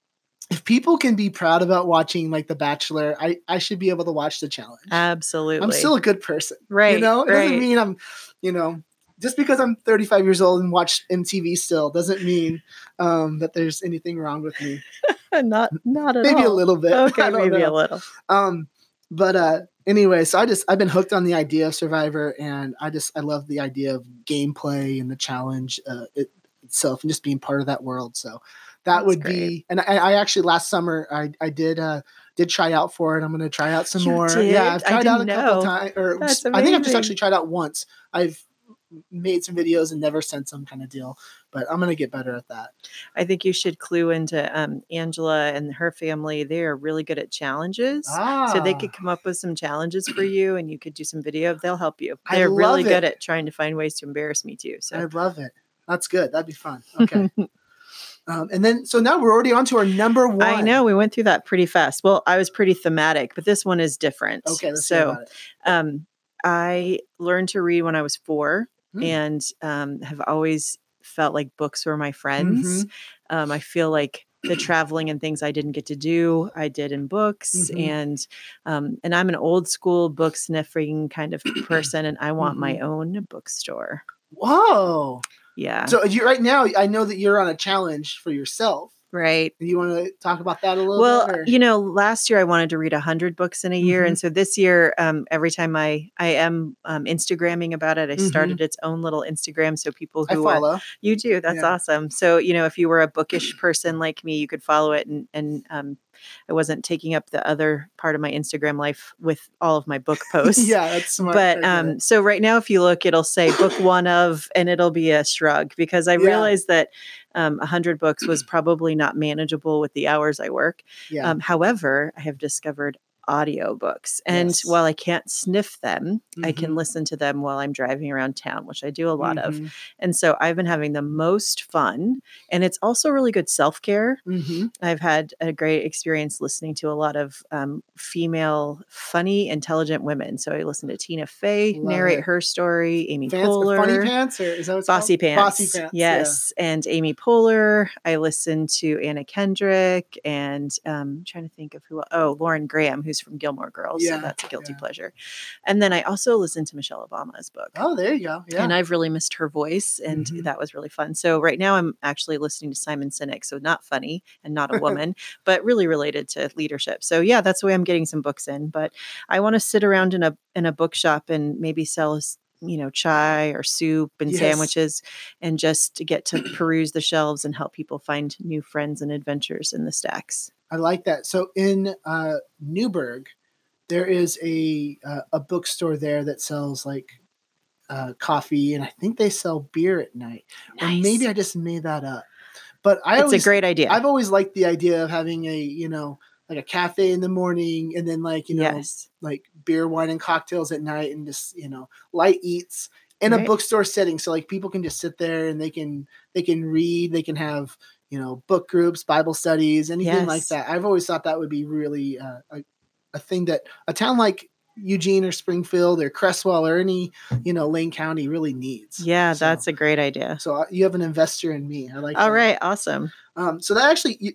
S1: if people can be proud about watching like The Bachelor, I I should be able to watch the challenge.
S2: Absolutely.
S1: I'm still a good person.
S2: right.
S1: You know, it
S2: right.
S1: doesn't mean I'm, you know, just because I'm 35 years old and watch MTV still doesn't mean um, that there's anything wrong with me.
S2: not not at
S1: maybe
S2: all.
S1: a little bit.
S2: Okay, maybe a little.
S1: Um, but uh, anyway, so I just I've been hooked on the idea of Survivor, and I just I love the idea of gameplay and the challenge uh, it, itself, and just being part of that world. So that
S2: That's
S1: would
S2: great.
S1: be, and I, I actually last summer I I did uh did try out for it. I'm going to try out some
S2: You
S1: more.
S2: did?
S1: Yeah, I've
S2: I
S1: tried out a
S2: didn't
S1: couple times, or I think I've just actually tried out once. I've made some videos and never sent some kind of deal, but I'm going to get better at that.
S2: I think you should clue into um, Angela and her family. They are really good at challenges.
S1: Ah,
S2: So they could come up with some challenges for you and you could do some video. They'll help you. They're really
S1: love
S2: good at trying to find ways to embarrass me too. So I
S1: love it. That's good. That'd be fun. Okay. um, and then, so now we're already on to our number one.
S2: I know we went through that pretty fast. Well, I was pretty thematic, but this one is different.
S1: Okay,
S2: so
S1: about it.
S2: um, I learned to read when I was four
S1: Hmm.
S2: and um, have always felt like books were my friends.
S1: Mm-hmm.
S2: Um, I feel like the traveling and things I didn't get to do, I did in books,
S1: Mhm.
S2: and um, and I'm an old school book sniffing kind of person, and I want my
S1: Mm-hmm.
S2: own bookstore.
S1: Whoa.
S2: Yeah,
S1: So you right now, I know that you're on a challenge for yourself.
S2: Right.
S1: Do you want to talk about that a little
S2: Well,
S1: bit?
S2: you know, last year I wanted to read a hundred books in a year,
S1: Mhm.
S2: and so this year, um, every time I I am um, Instagramming about it, I
S1: Mhm.
S2: started its own little Instagram, so people
S1: I
S2: who are
S1: follow.
S2: You do. That's
S1: Yeah.
S2: awesome. So, you know, if you were a bookish person like me, you could follow it and and um I wasn't taking up the other part of my Instagram life with all of my book posts.
S1: yeah, that's smart.
S2: But um so right now if you look it'll say book 1 of and it'll be a shrug because I
S1: Yeah.
S2: realized that um 100 books was probably not manageable with the hours I work.
S1: yeah.
S2: Um however, I have discovered audio books and
S1: Yes.
S2: while I can't sniff them, I can
S1: Mhm.
S2: listen to them while I'm driving around town, which I do a lot of.
S1: Mhm.
S2: And so I've been having the most fun. And it's also really good self care.
S1: Mhm.
S2: I've had a great experience listening to a lot of um, female, funny, intelligent women. So I listened to Tina Fey
S1: Love
S2: narrate
S1: it.
S2: her story, Amy
S1: Pants,
S2: Poehler.
S1: funny pants, or is that
S2: Bossy? Pants.
S1: Bossy pants. yeah.
S2: Yes. And Amy Poehler. I listened to Anna Kendrick and um, I'm trying to think of who, oh, Lauren Graham, who's from Gilmore Girls.
S1: Yeah,
S2: So that's a guilty
S1: yeah.
S2: pleasure. And then I also listened to Michelle Obama's book.
S1: Oh, there you go. Yeah.
S2: And I've really missed her voice, and
S1: Mhm.
S2: that was really fun. So right now I'm actually listening to Simon Sinek, so not funny and not a woman, but really related to leadership. So yeah, that's the way I'm getting some books in. But I want to sit around in a in a bookshop and maybe sell you know chai or soup and
S1: Yes.
S2: sandwiches and just to get to peruse the shelves and help people find new friends and adventures in the stacks
S1: I like that. So in uh, Newberg, there is a uh, a bookstore there that sells like uh, coffee, and I think they sell beer at night. Or maybe I just made that up. But I
S2: it's
S1: always,
S2: a great idea
S1: I've always liked the idea of having a you know like a cafe in the morning, and then like you know
S2: yes
S1: like beer, wine, and cocktails at night, and just you know light eats in a bookstore setting. So like people can just sit there and they can they can read, they can have you know book groups, Bible studies, anything like that. I've always thought that would be really uh, a a thing that a town like Eugene or Springfield or Creswell or any you know Lane County really needs.
S2: yeah
S1: So-
S2: that's a great idea
S1: So uh, you have an investor in me. I like.
S2: all
S1: that.
S2: right awesome
S1: Um, so that actually, you,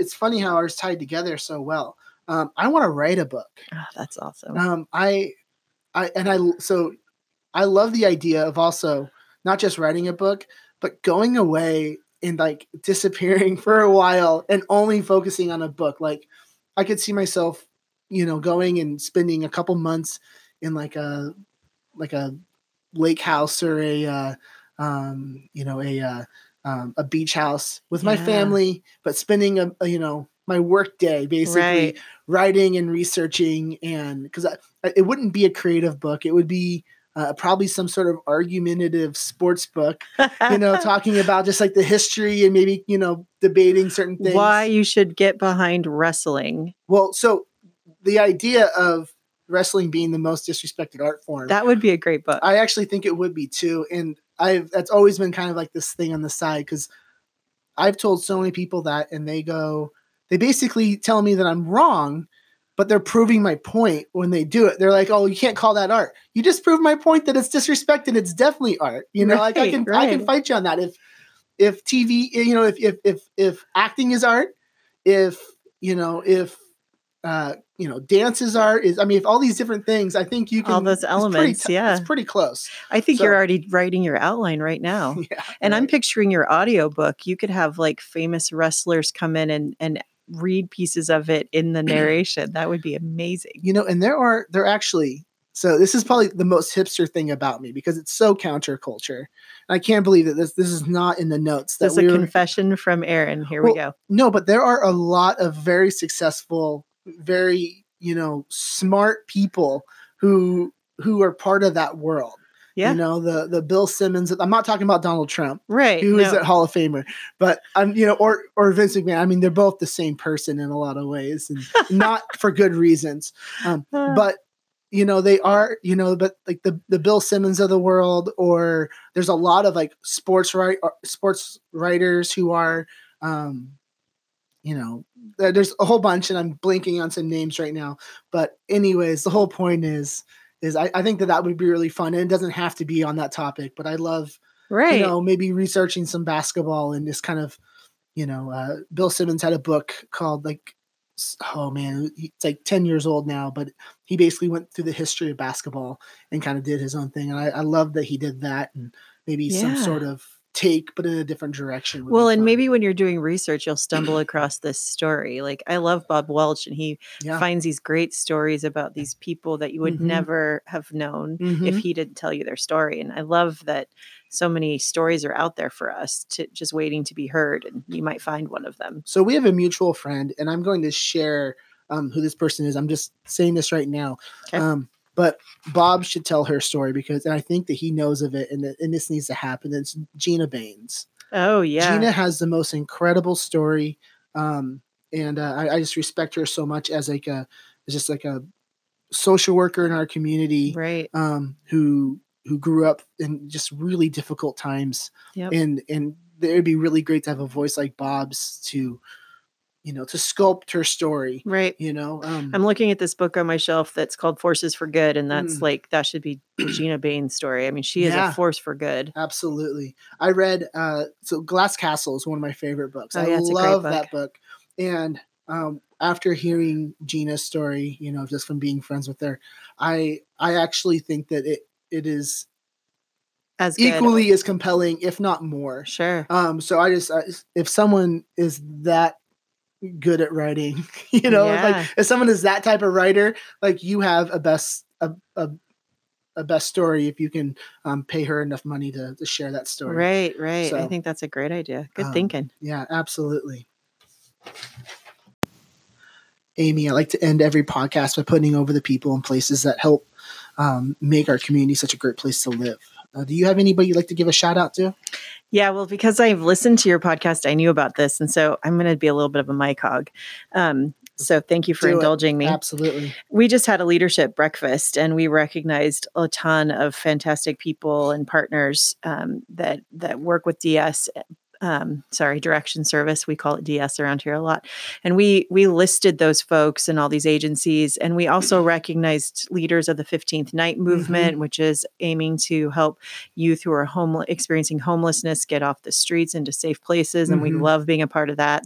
S1: it's funny how ours tied together so well. Um, I want to write a book.
S2: oh, that's awesome
S1: Um, I, I, and I, so I love the idea of also not just writing a book, but going away and like disappearing for a while and only focusing on a book. Like I could see myself, you know, going and spending a couple months in like a, like a lake house or a, uh, um, you know, a, uh, um, a beach house with my
S2: Yeah.
S1: family, but spending a, a, you know, my work day basically
S2: right
S1: writing and researching and because it wouldn't be a creative book it would be uh, probably some sort of argumentative sports book you know talking about just like the history and maybe you know debating certain things.
S2: Why you should get behind wrestling.
S1: Well so the idea of wrestling being the most disrespected art form
S2: that would be a great book.
S1: I actually think it would be too and i've that's always been kind of like this thing on the side because i've told so many people that and they go they basically tell me that i'm wrong but they're proving my point when they do it they're like oh you can't call that art you just proved my point that it's disrespected it's definitely art you know like i
S2: Right,
S1: can i can fight you on that if if tv you know if if if, if acting is art if you know if uh, you know, dances are is I mean, if all these different things, I think you can
S2: All those
S1: it's
S2: elements,
S1: t-
S2: yeah.
S1: it's pretty close.
S2: I think
S1: So-
S2: you're already writing your outline right now.
S1: Yeah,
S2: And I'm picturing your audiobook. You could have like famous wrestlers come in and and read pieces of it in the narration. That would be amazing.
S1: you know, and there are there actually so this is probably the most hipster thing about me because it's so counterculture. And I can't believe that this this is not in the notes that
S2: That's a
S1: we were,
S2: confession from Aaron. Here we go.
S1: No, but there are a lot of very successful, very, you know, smart people who who are part of that world.
S2: Yeah.
S1: You know, the the Bill Simmons. I'm not talking about Donald Trump,
S2: Right.
S1: who is
S2: no.
S1: a Hall of Famer, but I'm you know, or or Vince McMahon. I mean, they're both the same person in a lot of ways, and not for good reasons. Um,
S2: Uh,
S1: but you know, they are you know, but like the the Bill Simmons of the world, or there's a lot of like sports right sports writers who are, um, you know, there's a whole bunch, and I'm blinking on some names right now. But anyways, the whole point is. Is I, I think that that would be really fun, and it doesn't have to be on that topic. But I love
S2: right.
S1: you know, maybe researching some basketball and just kind of, you know, uh, Bill Simmons had a book called like, oh man, it's like 10 years old now, but he basically went through the history of basketball and kind of did his own thing. And I, I love that he did that and maybe some sort of take, but in a different direction.
S2: well, and
S1: fun.
S2: maybe when you're doing research, you'll stumble across this story. Like I love Bob Welch, and he
S1: yeah.
S2: finds these great stories about these people that you would
S1: Mhm.
S2: never have known if
S1: Mhm.
S2: he didn't tell you their story. And I love that so many stories are out there for us to just waiting to be heard, and you might find one of them.
S1: So we have a mutual friend, and I'm going to share um, who this person is. I'm just saying this right now.
S2: Okay.
S1: Um, but Bob should tell her story because, and I think that he knows of it, and, that- and this needs to happen. It's Gina Baines.
S2: Oh yeah,
S1: Gina has the most incredible story, um, and uh, I, I just respect her so much as like a, as just like a social worker in our community
S2: right.
S1: um, who who grew up in just really difficult times,
S2: Yep.
S1: and and it would be really great to have a voice like Bob's to, you know, to sculpt her story.
S2: Right.
S1: You know, um,
S2: I'm looking at this book on my shelf that's called Forces for Good, and that's
S1: Mm.
S2: like that should be Gina Baines' story. I mean, she is
S1: Yeah.
S2: a force for good.
S1: Absolutely. I read uh so Glass Castle is one of my favorite books.
S2: Oh,
S1: I
S2: yeah,
S1: love
S2: book.
S1: that book. And um after hearing Gina's story, you know, just from being friends with her, I I actually think that it it is
S2: As good.
S1: equally as compelling, if not more.
S2: Sure.
S1: Um so I just I, if someone is that good at writing, you know,
S2: Yeah.
S1: like if someone is that type of writer, like you have a best a a, a best story if you can um, pay her enough money to, to share that story.
S2: Right, right. I think that's a great idea. Good
S1: um,
S2: thinking.
S1: Yeah, absolutely. Amy, I like to end every podcast by putting over the people and places that help um, make our community such a great place to live. Uh, do you have anybody you'd like to give a shout out to?
S2: Yeah, well, because I've listened to your podcast, I knew about this, and so I'm going to be a little bit of a mic hog. Um, so thank you for
S1: Do it.
S2: indulging me.
S1: Absolutely.
S2: we just had a leadership breakfast and we recognized a ton of fantastic people and partners um, that that work with ds um, sorry direction service we call it ds around here a lot and we we listed those folks and all these agencies and we also recognized leaders of the 15th night movement which is aiming to help youth who are home experiencing homelessness get off the streets into safe places and we
S1: Mhm.
S2: love being a part of that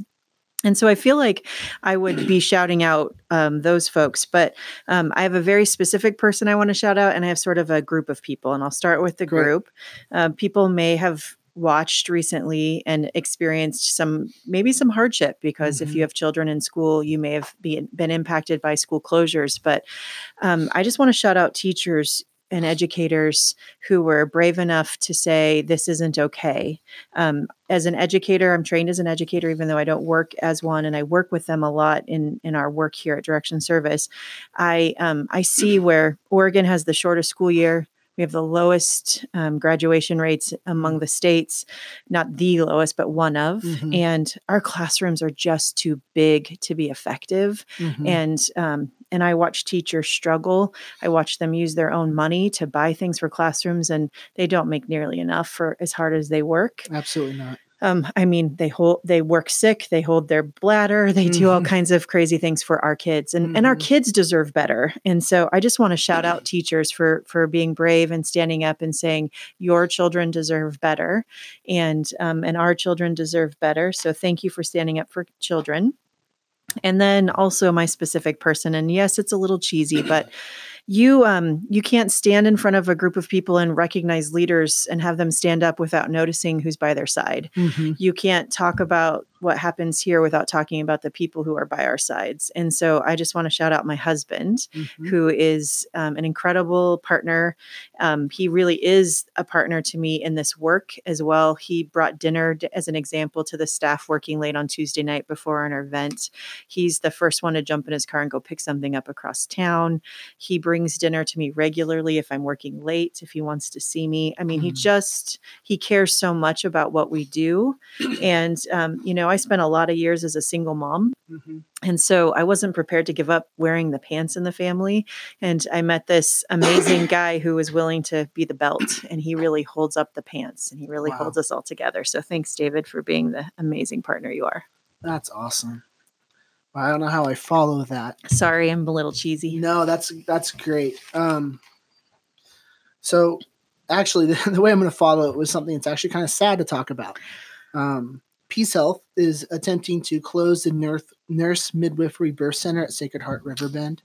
S2: and so I feel like I would be shouting out um, those folks, but um, I have a very specific person I want to shout out, and I have sort of a group of people. And I'll start with the group. Uh, people may have watched recently and experienced some maybe some hardship because if
S1: Mhm.
S2: you have children in school you may have been, been impacted by school closures but um, i just want to shout out teachers and educators who were brave enough to say this isn't okay um, as an educator i'm trained as an educator even though i don't work as one and i work with them a lot in in our work here at direction service i um, i see where oregon has the shortest school year we have the lowest um, graduation rates among the states not the lowest but one of
S1: Mhm.
S2: and our classrooms are just too big to be effective
S1: Mhm.
S2: and um, and I watch teachers struggle. I watch them use their own money to buy things for classrooms, and they don't make nearly enough for as hard as they work.
S1: Absolutely not.
S2: Um, I mean, they hold they work sick, they hold their bladder, they do all
S1: Mhm.
S2: kinds of crazy things for our kids, and and our
S1: Mhm.
S2: kids deserve better. And so, I just want to shout out teachers for for being brave and standing up and saying your children deserve better, and um, and our children deserve better. So, thank you for standing up for children. And then also my specific person. And yes, it's a little cheesy, but you um you can't stand in front of a group of people and recognize leaders and have them stand up without noticing who's by their side.
S1: Mhm.
S2: You can't talk about what happens here without talking about the people who are by our sides. And so I just want to shout out my husband,
S1: Mhm.
S2: who is um, an incredible partner. Um, he really is a partner to me in this work as well. He brought dinner as an example to the staff working late on Tuesday night before an event. He's the first one to jump in his car and go pick something up across town. He brings dinner to me regularly if I'm working late, if he wants to see me. I mean, he
S1: Mhm.
S2: just he cares so much about what we do, and um, you know, I spent a lot of years as a single mom.
S1: Mhm.
S2: And so I wasn't prepared to give up wearing the pants in the family. And I met this amazing guy who was willing to be the belt, and he really holds up the pants and he really
S1: Wow.
S2: holds us all together. So thanks, David, for being the amazing partner you are.
S1: That's awesome. I don't know how I follow that.
S2: Sorry, I'm a little cheesy.
S1: No, that's that's great. Um, so actually, the, the way I'm going to follow it was something that's actually kind of sad to talk about. Um, Peace Health is attempting to close the nurse, nurse midwifery birth center at Sacred Heart Riverbend.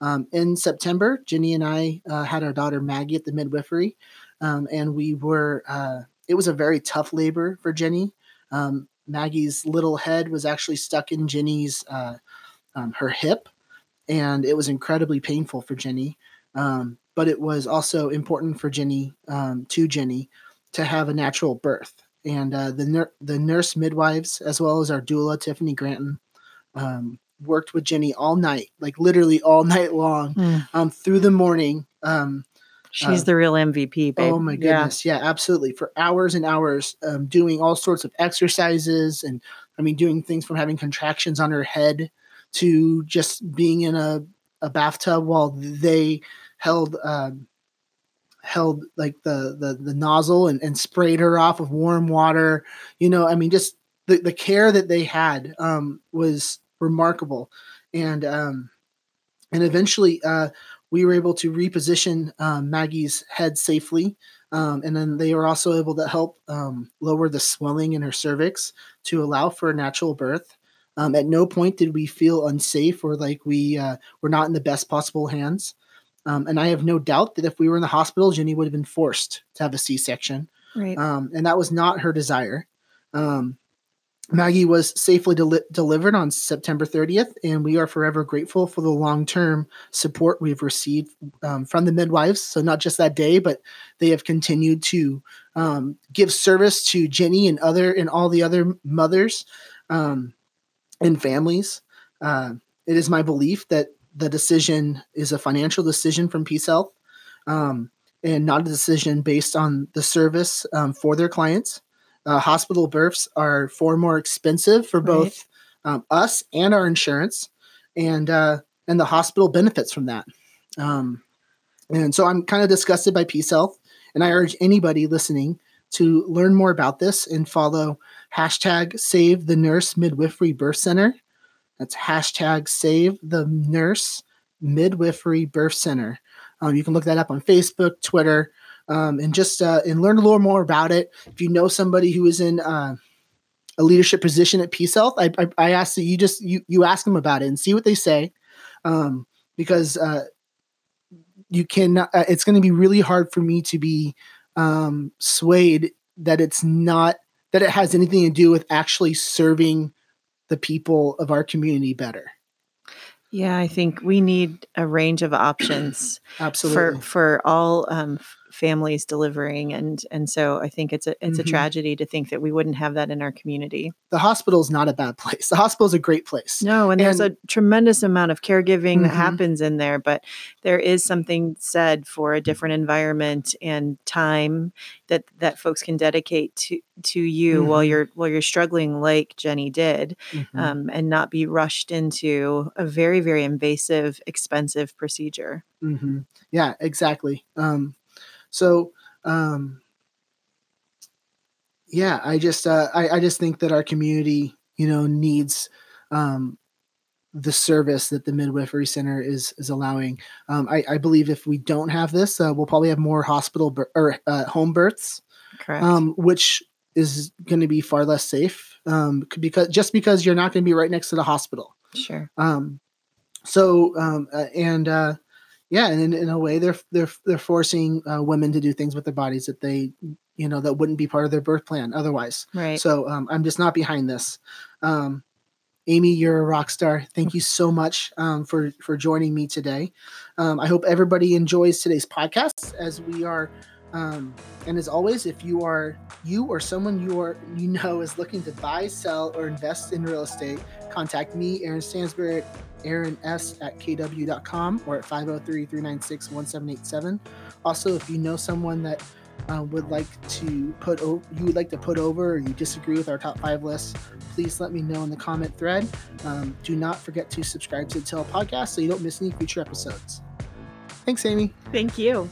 S1: Um, in September, Jenny and I uh, had our daughter Maggie at the midwifery, um, and we were. Uh, it was a very tough labor for Jenny. Um, Maggie's little head was actually stuck in Jenny's uh, um, her hip, and it was incredibly painful for Jenny. Um, but it was also important for Jenny um, to Jenny to have a natural birth. And uh, the nur- the nurse midwives, as well as our doula Tiffany Granton, um, worked with Jenny all night, like literally all night long,
S2: Mm,
S1: um, through the morning. Um,
S2: she's
S1: Uh,
S2: the real MVP, babe.
S1: Oh my goodness. Yeah, absolutely. For hours and hours, um, doing all sorts of exercises and I mean, doing things from having contractions on her head to just being in a, a bathtub while they held, um, held like the, the, the nozzle and, and sprayed her off with warm water. You know, I mean, just the, the care that they had, um, was remarkable. And, um, and eventually, uh, we were able to reposition um, Maggie's head safely. Um, and then they were also able to help um, lower the swelling in her cervix to allow for a natural birth. Um, at no point did we feel unsafe or like we uh, were not in the best possible hands. Um, and I have no doubt that if we were in the hospital, Jenny would have been forced to have a C section.
S2: Right.
S1: Um, and that was not her desire. Um, Maggie was safely deli- delivered on September 30th, and we are forever grateful for the long term support we've received um, from the midwives. So, not just that day, but they have continued to um, give service to Jenny and other and all the other mothers um, and families. Uh, it is my belief that the decision is a financial decision from Peace Health um, and not a decision based on the service um, for their clients. Uh, hospital births are far more expensive for both um, us and our insurance, and uh, and the hospital benefits from that. Um, and so I'm kind of disgusted by Peace Health, and I urge anybody listening to learn more about this and follow hashtag Save the Nurse Midwifery Birth Center. That's hashtag Save the Nurse Midwifery Birth Center. Um, you can look that up on Facebook, Twitter, um, and just uh, and learn a little more about it. If you know somebody who is in uh, a leadership position at Peace Health, I, I, I ask that you just you you ask them about it and see what they say, um, because uh, you can. Uh, it's going to be really hard for me to be um, swayed that it's not that it has anything to do with actually serving the people of our community better.
S2: Yeah, I think we need a range of options
S1: Absolutely.
S2: for for all um, families delivering, and and so I think it's a it's
S1: Mhm.
S2: a tragedy to think that we wouldn't have that in our community.
S1: the hospital is not a bad place. The hospital is a great place.
S2: No, and, there's a tremendous amount of caregiving that
S1: Mhm.
S2: happens in there, but there is something said for a different environment and time that that folks can dedicate to to you while
S1: Mhm.
S2: you're while you're struggling, like Jenny did,
S1: Mhm.
S2: um, and not be rushed into a very very invasive, expensive procedure.
S1: hmm Yeah, exactly. Um, so, um, yeah, I just, uh, I, I just think that our community, you know, needs um, the service that the midwifery center is is allowing. Um, I, I believe if we don't have this, uh, we'll probably have more hospital or uh, home births,
S2: Correct.
S1: um, which is going to be far less safe um, because just because you're not going to be right next to the hospital.
S2: Sure.
S1: Um, so um, uh, and uh, yeah, and in, in a way, they're they're they're forcing uh, women to do things with their bodies that they you know that wouldn't be part of their birth plan otherwise.
S2: Right.
S1: So um, I'm just not behind this. Um, Amy, you're a rock star. Thank you so much um, for for joining me today. Um, I hope everybody enjoys today's podcast as we are. Um, and as always, if you are you or someone you are you know is looking to buy, sell, or invest in real estate, contact me, Aaron Stansberry, Aaron S at kw.com or at 503-396-1787. Also, if you know someone that uh, would like to put o- you would like to put over or you disagree with our top five lists, please let me know in the comment thread. Um, do not forget to subscribe to the Tell podcast so you don't miss any future episodes. Thanks, Amy.
S2: Thank you.